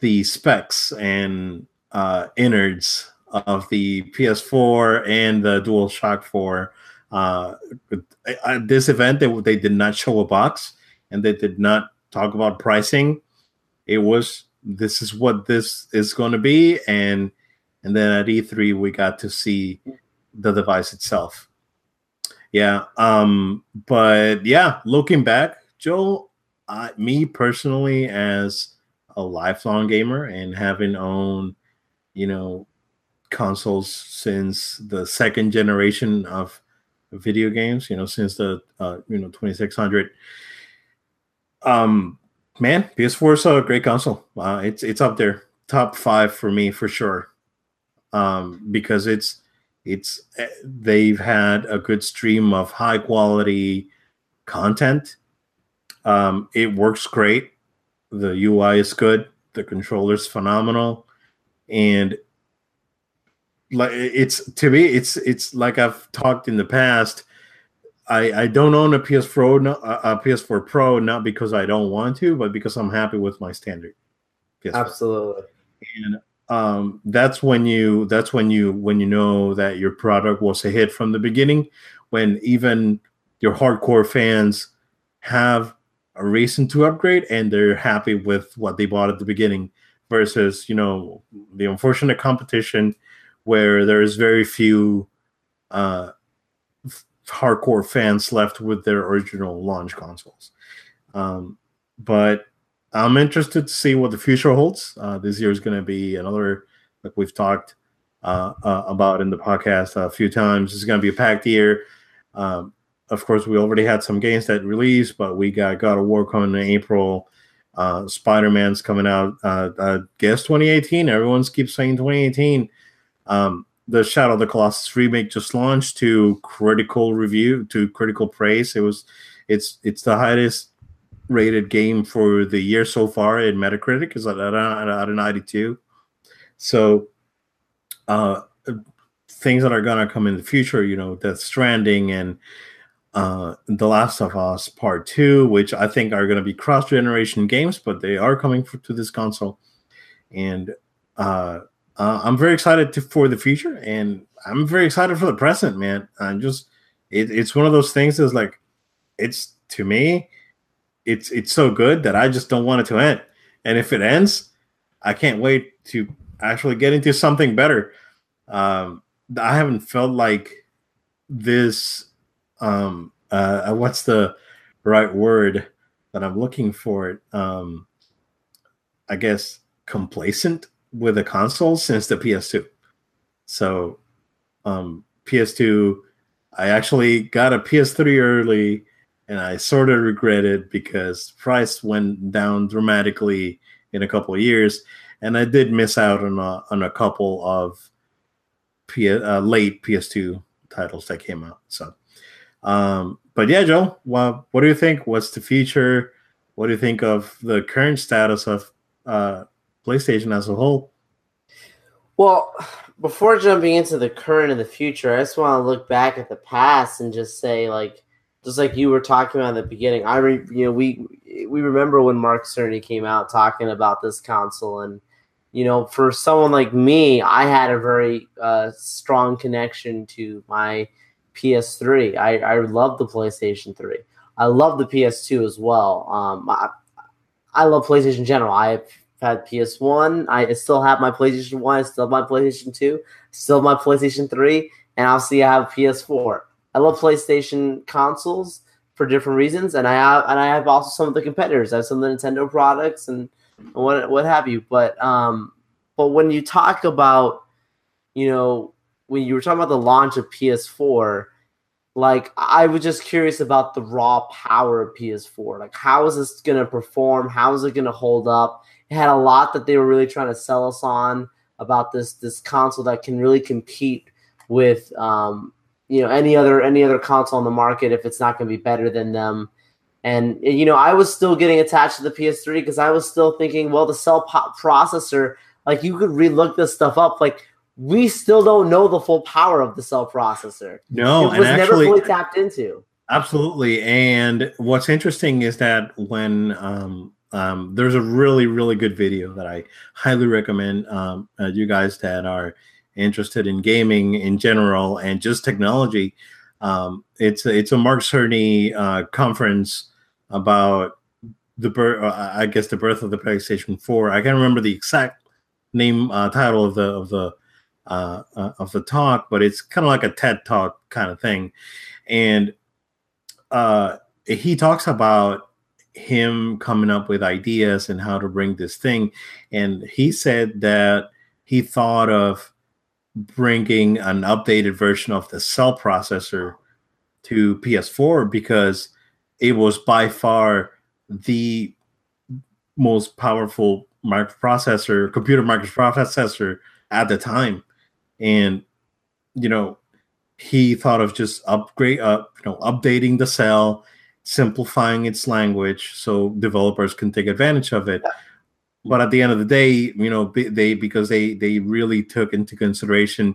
the specs and uh, innards of the PS4 and the DualShock 4. Uh, at this event, they, they did not show a box and they did not talk about pricing. It was this is what this is going to be, and and then at E3 we got to see the device itself. Yeah, um, but yeah, looking back, Joe, I, me personally as a lifelong gamer and having owned, you know, consoles since the second generation of video games, you know, since the uh, you know 2600 um, man, PS4 is a great console. Uh, it's it's up there, top five for me for sure. Um, because it's it's eh, they've had a good stream of high quality content. Um, it works great. The UI is good. The controller's phenomenal, and like it's to me, it's it's like I've talked in the past. I, I don't own a PS Pro a PS4 Pro, not because I don't want to, but because I'm happy with my standard. PS4. Absolutely. And um, that's when you that's when you when you know that your product was a hit from the beginning. When even your hardcore fans have a reason to upgrade and they're happy with what they bought at the beginning, versus you know the unfortunate competition where there's very few uh, hardcore fans left with their original launch consoles. Um, but I'm interested to see what the future holds. Uh, this year is going to be another, like we've talked uh, uh, about in the podcast a few times. It's going to be a packed year. Um, of course, we already had some games that released, but we got God of War coming in April. Uh, Spider Man's coming out. Uh, guess 2018. Everyone's keeps saying 2018. Um, the Shadow of the Colossus remake just launched to critical review, to critical praise. It was, it's it's the highest rated game for the year so far in Metacritic is at, at, at a 92. So, uh, things that are gonna come in the future, you know, Death Stranding and uh, The Last of Us Part Two, which I think are gonna be cross generation games, but they are coming for, to this console, and uh, uh, I'm very excited to, for the future, and I'm very excited for the present, man. I'm just it, it's one of those things that's like it's to me, it's it's so good that I just don't want it to end. And if it ends, I can't wait to actually get into something better. Um, I haven't felt like this. Um, uh, what's the right word that I'm looking for? Um, I guess complacent with a console since the PS2. So, um, PS2, I actually got a PS3 early, and I sort of regret it because price went down dramatically in a couple of years, and I did miss out on a on a couple of P, uh, late PS2 titles that came out. So, um, but yeah, Joe, well, what do you think? What's the future? What do you think of the current status of uh, PlayStation as a whole? Well, before jumping into the current and the future, I just want to look back at the past and just say, like, just like you were talking about in the beginning, I re, you know we we remember when Mark Cerny came out talking about this console, and you know, for someone like me, I had a very uh, strong connection to my PS3. I I love the PlayStation 3. I love the PS2 as well. Um, I, I love PlayStation in general. I've had PS1. I still have my PlayStation 1. I still have my PlayStation 2. Still have my PlayStation 3. And obviously, I have PS4. I love PlayStation consoles for different reasons, and I have and I have also some of the competitors. I have some of the Nintendo products and what what have you. But um, but when you talk about, you know, when you were talking about the launch of PS4, like I was just curious about the raw power of PS4. Like, how is this going to perform? How is it going to hold up? It had a lot that they were really trying to sell us on about this this console that can really compete with um, you know any other any other console on the market if it's not going to be better than them. And you know, I was still getting attached to the PS3 because I was still thinking, well, the cell processor, like you could relook this stuff up, like we still don't know the full power of the cell processor. No, it was never actually, fully tapped into. Absolutely. And what's interesting is that when um, um, there's a really, really good video that I highly recommend um, uh, you guys that are interested in gaming in general and just technology. Um, it's a, it's a Mark Cerny uh, conference about the birth, uh, I guess, the birth of the PlayStation 4. I can't remember the exact name uh, title of the of the uh, uh, of the talk, but it's kind of like a TED talk kind of thing, and he talks about him coming up with ideas and how to bring this thing. And he said that he thought of bringing an updated version of the cell processor to PS4 because it was by far the most powerful microprocessor, computer microprocessor at the time. And, you know, he thought of just upgrade up, uh, you know, updating the cell simplifying its language so developers can take advantage of it. But at the end of the day, you know, they because they they really took into consideration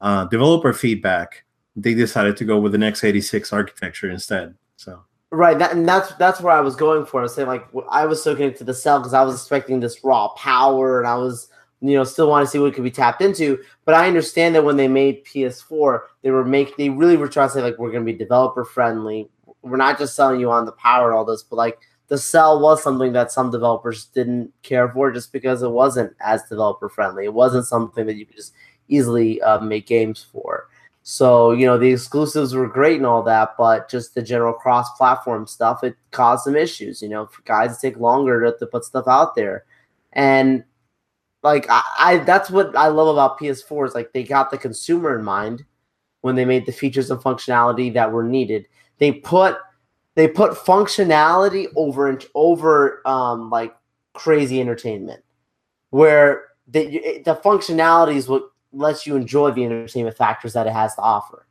uh, developer feedback they decided to go with the x86 architecture instead. So Right, that, and that's that's where I was going for. I was saying like I was so connected to the cell because I was expecting this raw power, and I was you know still want to see what could be tapped into. But I understand that when they made PS4, they were make they really were trying to say like we're going to be developer friendly. We're not just selling you on the power and all this, but like the cell was something that some developers didn't care for just because it wasn't as developer friendly. It wasn't something that you could just easily uh, make games for. So, you know, the exclusives were great and all that, but just the general cross platform stuff, it caused some issues, you know, for guys to take longer to, to put stuff out there. And like I, I that's what I love about PS4 is like they got the consumer in mind when they made the features and functionality that were needed. They put they put functionality over and over um like crazy entertainment where the the functionality is what lets you enjoy the entertainment factors that it has to offer.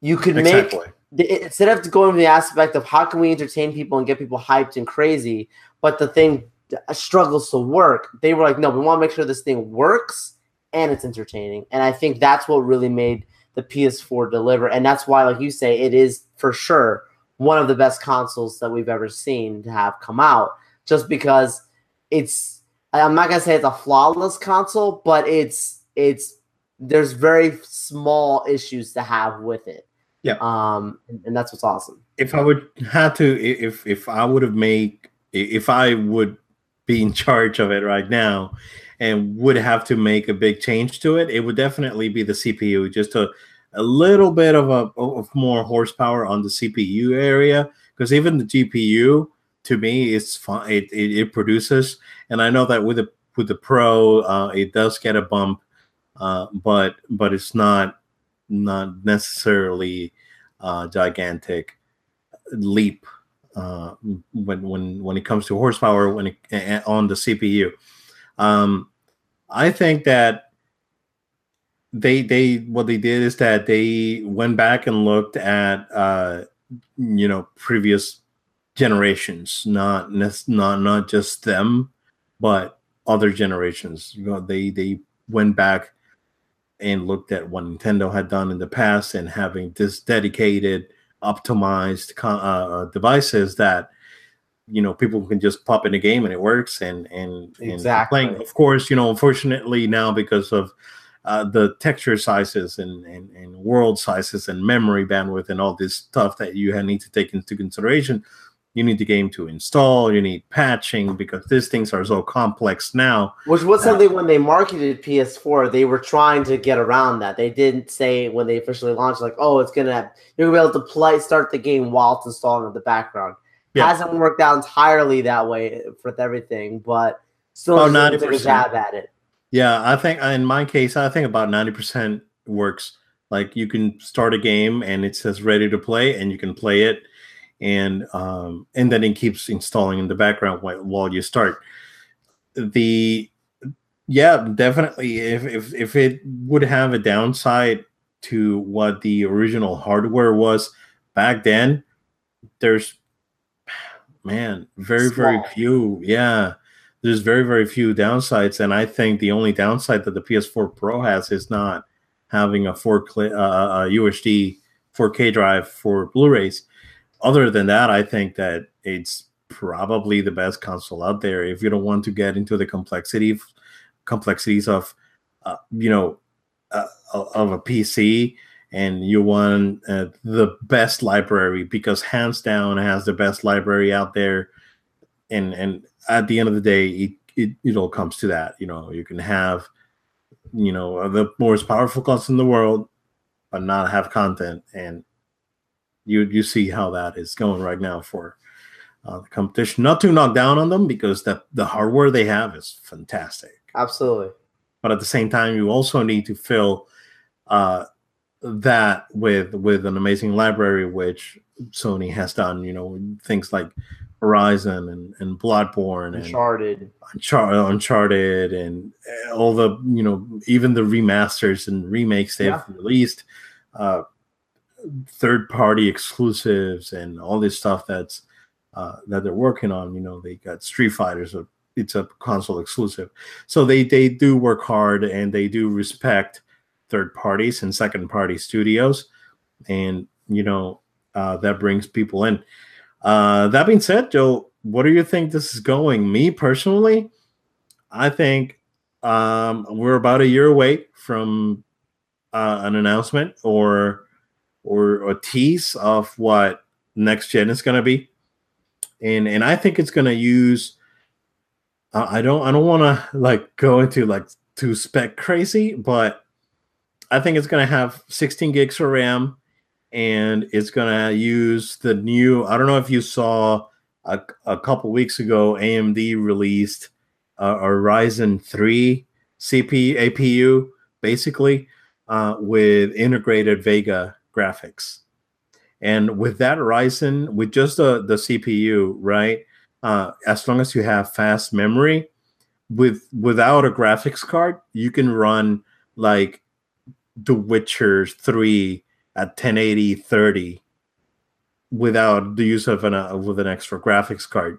You could exactly. make instead of going to the aspect of how can we entertain people and get people hyped and crazy, but the thing struggles to work. They were like, no, we want to make sure this thing works and it's entertaining. And I think that's what really made the PS4 deliver. And that's why, like you say, it is for sure one of the best consoles that we've ever seen to have come out. Just because it's, I'm not gonna say it's a flawless console, but it's it's there's very small issues to have with it. Yeah. Um, and, and that's what's awesome. If I would have to, if if I would have made, if I would be in charge of it right now, and would have to make a big change to it, it would definitely be the CPU. Just a a little bit of a of more horsepower on the CPU area, because even the GPU to me it's fine. It, it, it produces, and I know that with the with the Pro, uh, it does get a bump uh, but but it's not not necessarily a gigantic leap uh, when when when it comes to horsepower when it, on the CPU. Um, I think that they they what they did is that they went back and looked at uh, you know previous generations, not not not just them, but other generations. You know, they they went back and looked at what Nintendo had done in the past and having this dedicated, optimized uh, uh, devices that you know people can just pop in a game and it works and and, exactly. and playing. Of course, you know, unfortunately now because of uh, the texture sizes and, and, and world sizes and memory bandwidth and all this stuff that you need to take into consideration you need the game to install, you need patching because these things are so complex now. Which was something uh, when they marketed PS4, they were trying to get around that. They didn't say when they officially launched, like, oh, it's gonna you're gonna be able to play start the game while it's installing in the background. Yeah. Hasn't worked out entirely that way for everything, but still oh, 90%. a jab at it. Yeah, I think uh, in my case, I think about 90% works. Like you can start a game and it says ready to play and you can play it and um, and then it keeps installing in the background while, while you start. The yeah, definitely. If if if it would have a downside to what the original hardware was back then, there's man very Small. very few. Yeah, there's very very few downsides, and I think the only downside that the PS4 Pro has is not having a 4 uh, a UHD 4K drive for Blu-rays other than that, I think that it's probably the best console out there. If you don't want to get into the complexity complexities of, uh, you know, uh, of a PC, and you want uh, the best library because hands down has the best library out there, and and at the end of the day, it it, it all comes to that. You know, you can have, you know, the most powerful console in the world, but not have content and you you see how that is going right now for uh, the competition. Not to knock down on them because the the hardware they have is fantastic. Absolutely. But at the same time, you also need to fill uh, that with with an amazing library, which Sony has done. You know, things like Horizon and, and Bloodborne Uncharted. and Unchar- Uncharted and all the you know even the remasters and remakes they've yeah. released. Uh, third party exclusives and all this stuff that's uh, that they're working on. You know, they got Street Fighters, so it's a console exclusive. So they they do work hard and they do respect third parties and second party studios. and you know uh, that brings people in. Uh, that being said, Joe, what do you think this is going? Me personally, I think um, we're about a year away from uh, an announcement or or a tease of what next gen is going to be, and and I think it's going to use. Uh, I don't I don't want to like go into like too spec crazy, but I think it's going to have 16 gigs of RAM, and it's going to use the new. I don't know if you saw a, a couple weeks ago, AMD released a, a Ryzen 3 CPU APU, basically uh, with integrated Vega graphics. And with that Ryzen, with just the, the CPU, right? Uh, as long as you have fast memory, with without a graphics card, you can run like The Witcher 3 at 1080 30 without the use of an uh, with an extra graphics card.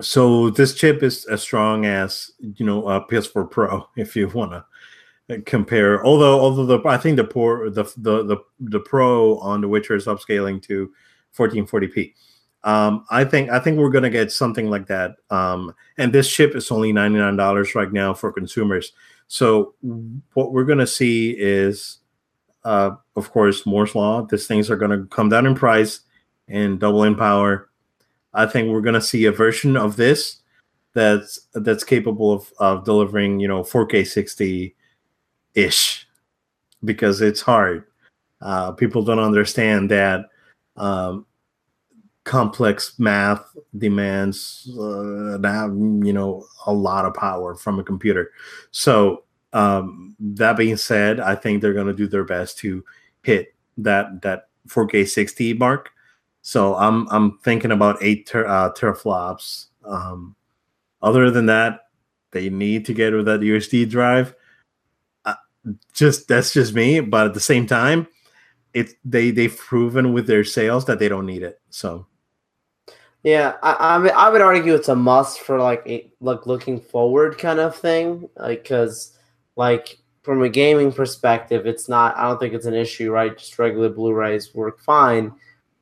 So this chip is as strong as you know a PS4 Pro (laughs) if you want to compare. Although, although the I think the poor the the the, the Pro on The Witcher is upscaling to 1440p. Um, I think I think we're gonna get something like that. Um, and this chip is only ninety nine dollars right now for consumers. So what we're gonna see is, uh, of course, Moore's law. These things are gonna come down in price and double in power. I think we're gonna see a version of this that's that's capable of, of delivering, you know, 4K 60 ish because it's hard. Uh, people don't understand that um, complex math demands uh, you know a lot of power from a computer. So um, that being said, I think they're going to do their best to hit that that 4K 60 mark. So I'm I'm thinking about eight ter- uh, teraflops. Um, other than that, they need to get with that UHD drive just that's just me. But at the same time, it's they they've proven with their sales that they don't need it. So yeah, I I, mean, I would argue it's a must for like a, like looking forward kind of thing, like because like from a gaming perspective, it's not. I don't think it's an issue, right? Just regular Blu-rays work fine.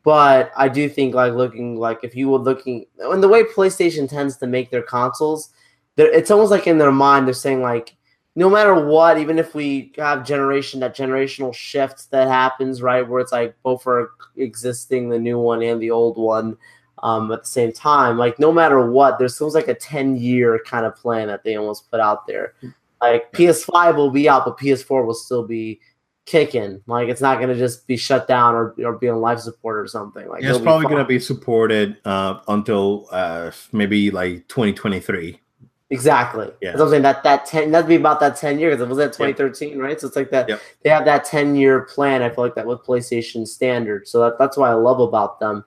But I do think like looking like if you were looking and the way PlayStation tends to make their consoles, it's almost like in their mind they're saying like no matter what, even if we have generation that generational shift that happens, right, where it's like both are existing, the new one and the old one, um, at the same time, like no matter what, there's still like a 10 year kind of plan that they almost put out there. Like PS5 will be out, but PS4 will still be kicking. Like it's not gonna just be shut down or, or be on life support or something. Like yeah, it's probably gonna be supported uh, until uh, maybe like 2023. Exactly. Yeah. I'm saying that that ten that'd be about that ten years. It was that 2013, yep. right? So it's like that they have that 10 year plan. I feel like that with PlayStation standard. So that, that's what I love about them.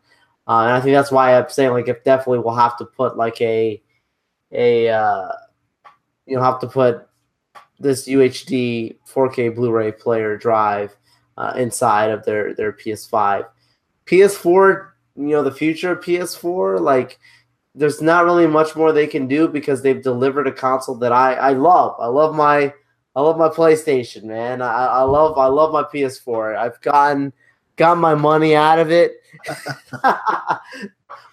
Uh, and I think that's why I'm saying like if definitely we'll have to put like a a uh, you know have to put this UHD 4K Blu-ray player drive uh, inside of their their PS5. PS4, you know, the future PS4, like there's not really much more they can do because they've delivered a console that I, I love. I love my I love my PlayStation, man. I, I love I love my PS4. I've gotten got my money out of it. (laughs)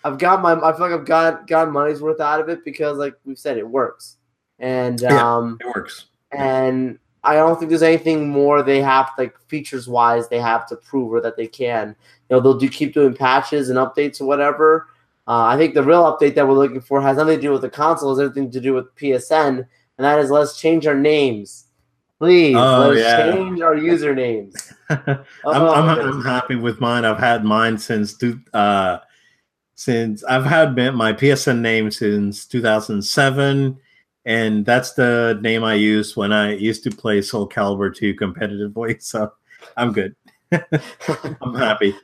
I've got my I feel like I've got got money's worth out of it because like we've said it works. And um yeah, it works. And I don't think there's anything more they have like features wise they have to prove or that they can. You know, they'll do keep doing patches and updates or whatever uh, I think the real update that we're looking for has nothing to do with the console, has everything to do with PSN, and that is let's change our names. Please, oh, let's yeah. change our usernames. (laughs) I'm, I'm, I'm, happy with mine. I've had mine since two, uh, since I've had my PSN name since 2007, and that's the name I used when I used to play Soul Calibur 2 competitively. (laughs) So I'm good. (laughs) I'm happy.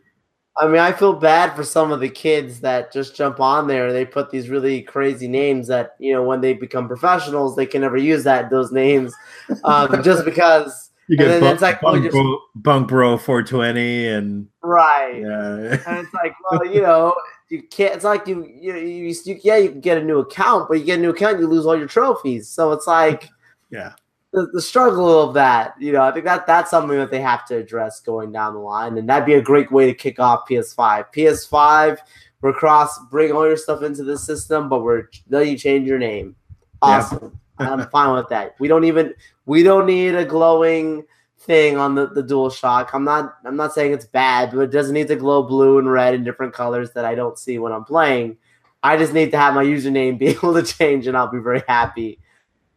I mean, I feel bad for some of the kids that just jump on there. They put these really crazy names that you know when they become professionals, they can never use that those names, um, (laughs) just because. You get bunk, it's like bunk, well, bro, bunk bro 420 and right, yeah. and it's like, (laughs) well, you know, you can't. It's like you, you, you, you, yeah, you can get a new account, but you get a new account, you lose all your trophies. So it's like, yeah, the, the struggle of that. You know, I think that that's something that they have to address going down the line, and that'd be a great way to kick off PS5. PS5, we're cross, bring all your stuff into the system, but we're letting you change your name. Awesome. Yeah. I'm (laughs) fine with that. We don't even we don't need a glowing thing on the, the dual shock. I'm not I'm not saying it's bad, but it doesn't need to glow blue and red in different colors that I don't see when I'm playing. I just need to have my username (laughs) be able to change and I'll be very happy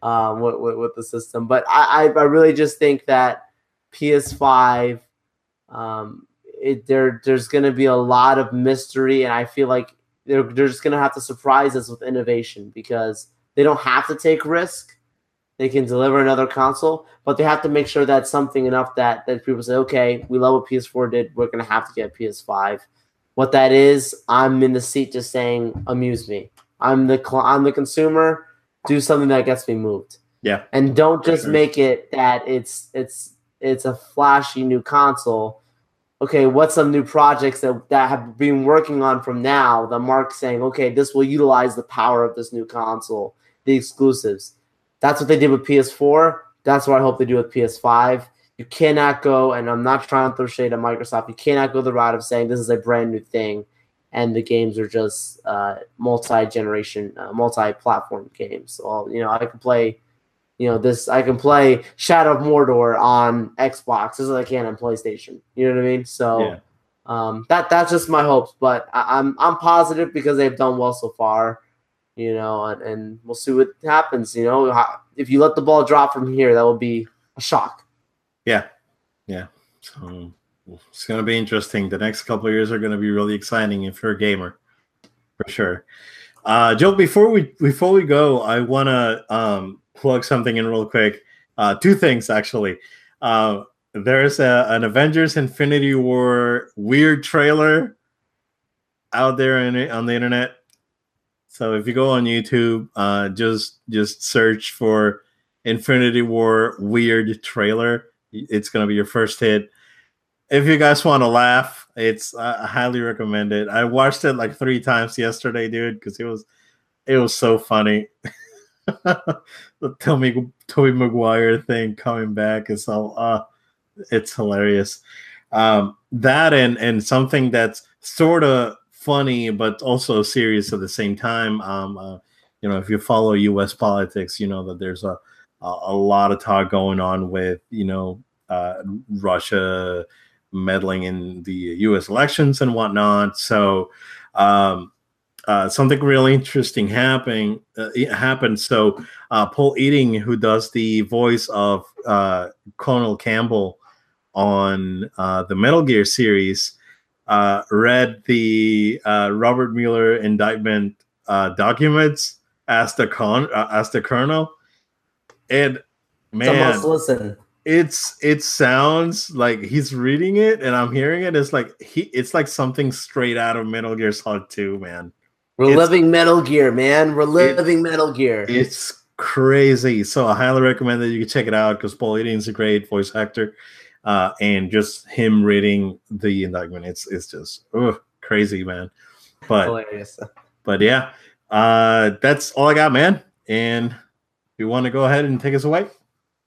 um, with, with, with, the system. But I, I, I, really just think that PS5, um, it, there there's going to be a lot of mystery, and I feel like they're, they're just going to have to surprise us with innovation because they don't have to take risk. They can deliver another console, but they have to make sure that's something enough that, that people say, okay, we love what PS4 did. We're going to have to get PS5. What that is, I'm in the seat just saying, amuse me. I'm the I'm the consumer do something that gets me moved. Yeah. And don't just sure. make it that it's it's it's a flashy new console. Okay, what's some new projects that, that have been working on from now? The mark saying, okay, this will utilize the power of this new console, the exclusives. That's what they did with PS4. That's what I hope they do with PS5. You cannot go, and I'm not trying to throw shade at Microsoft. You cannot go the route of saying this is a brand new thing and the games are just uh, multi-generation, uh, multi-platform games. So you know, I can play, you know, this I can play Shadow of Mordor on Xbox as I can on PlayStation. You know what I mean? So yeah. um, that that's just my hopes, but I, am I'm, I'm positive because they've done well so far. You know, and, and we'll see what happens. You know, if you let the ball drop from here, that will be a shock. Yeah, yeah. So it's going to be interesting. The next couple of years are going to be really exciting if you're a gamer, for sure. Uh, Joe, before we before we go, I want to um, plug something in real quick. Uh, two things actually. Uh, there's a, an Avengers Infinity War weird trailer out there in, on the internet. So if you go on YouTube, uh, just just search for Infinity War weird trailer. It's gonna be your first hit if you guys want to laugh, it's I highly recommend it. I watched it like three times yesterday, dude, because it was it was so funny. (laughs) the Tommy Tobey Maguire thing coming back is all uh it's hilarious. Um that and and something that's sort of funny but also serious at the same time. Um uh, you know, if you follow US politics, you know that there's a a, a lot of talk going on with, you know, uh Russia meddling in the U.S. elections and whatnot. So um, uh, something really interesting happening uh, happened. So uh, Paul Eiding, who does the voice of uh, Colonel Campbell on uh, the Metal Gear series, uh, read the Robert Mueller indictment documents as the con as the colonel, and man, listen it's it sounds like he's reading it and I'm hearing it. It's like he it's like something straight out of Metal Gear Solid 2, man. We're it's, living Metal Gear, man. We're living it, Metal Gear. It's crazy. So I highly recommend that you can check it out because Paul Eiding's a great voice actor. Uh, and just him reading the indictment, it's it's just ugh, crazy, man. But Hilarious. but yeah, uh, that's all I got, man. And you want to go ahead and take us away?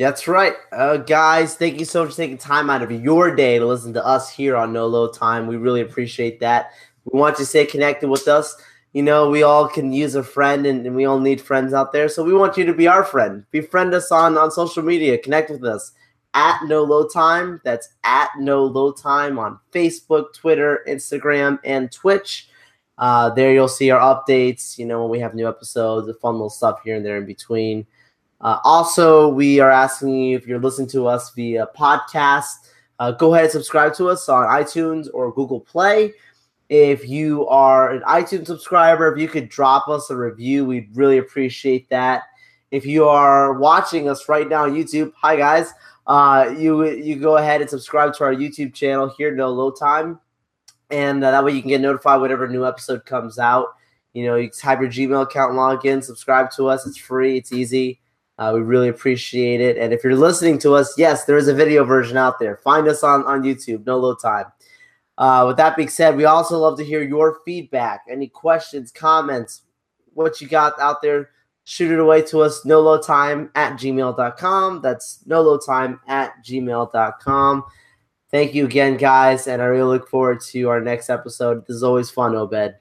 That's right. Uh, guys, thank you so much for taking time out of your day to listen to us here on No Load Time. We really appreciate that. We want you to stay connected with us. You know, we all can use a friend and, and we all need friends out there. So we want you to be our friend. Befriend us on, on social media. Connect with us at No Load Time. That's at No Load Time on Facebook, Twitter, Instagram, and Twitch. Uh, there you'll see our updates, you know, when we have new episodes, the fun little stuff here and there in between. Uh, also, we are asking you if you're listening to us via podcast, uh, go ahead and subscribe to us on iTunes or Google Play. If you are an iTunes subscriber, if you could drop us a review, we'd really appreciate that. If you are watching us right now on YouTube, hi guys. Uh, you you go ahead and subscribe to our YouTube channel here, No Load Time, and uh, that way you can get notified whenever a new episode comes out. You know, you have your Gmail account, log in, subscribe to us. It's free, it's easy. Uh, we really appreciate it. And if you're listening to us, yes, there is a video version out there. Find us on, on YouTube, no load time. Uh, with that being said, we also love to hear your feedback, any questions, comments, what you got out there. shoot it away to us, No Load Time at gmail.com. That's No Load Time at gmail.com. Thank you again, guys, and I really look forward to our next episode. This is always fun, Obed.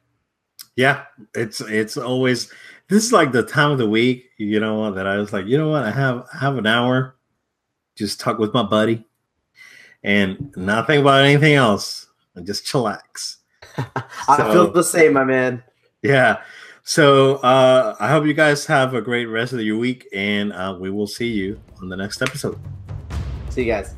Yeah, it's it's always this is like the time of the week, you know, that I was like, you know what, I have I have an hour, just talk with my buddy, and not think about anything else, and just chillax. (laughs) I so, feel the same, my man. Yeah. So uh, I hope you guys have a great rest of your week, and uh, we will see you on the next episode. See you guys.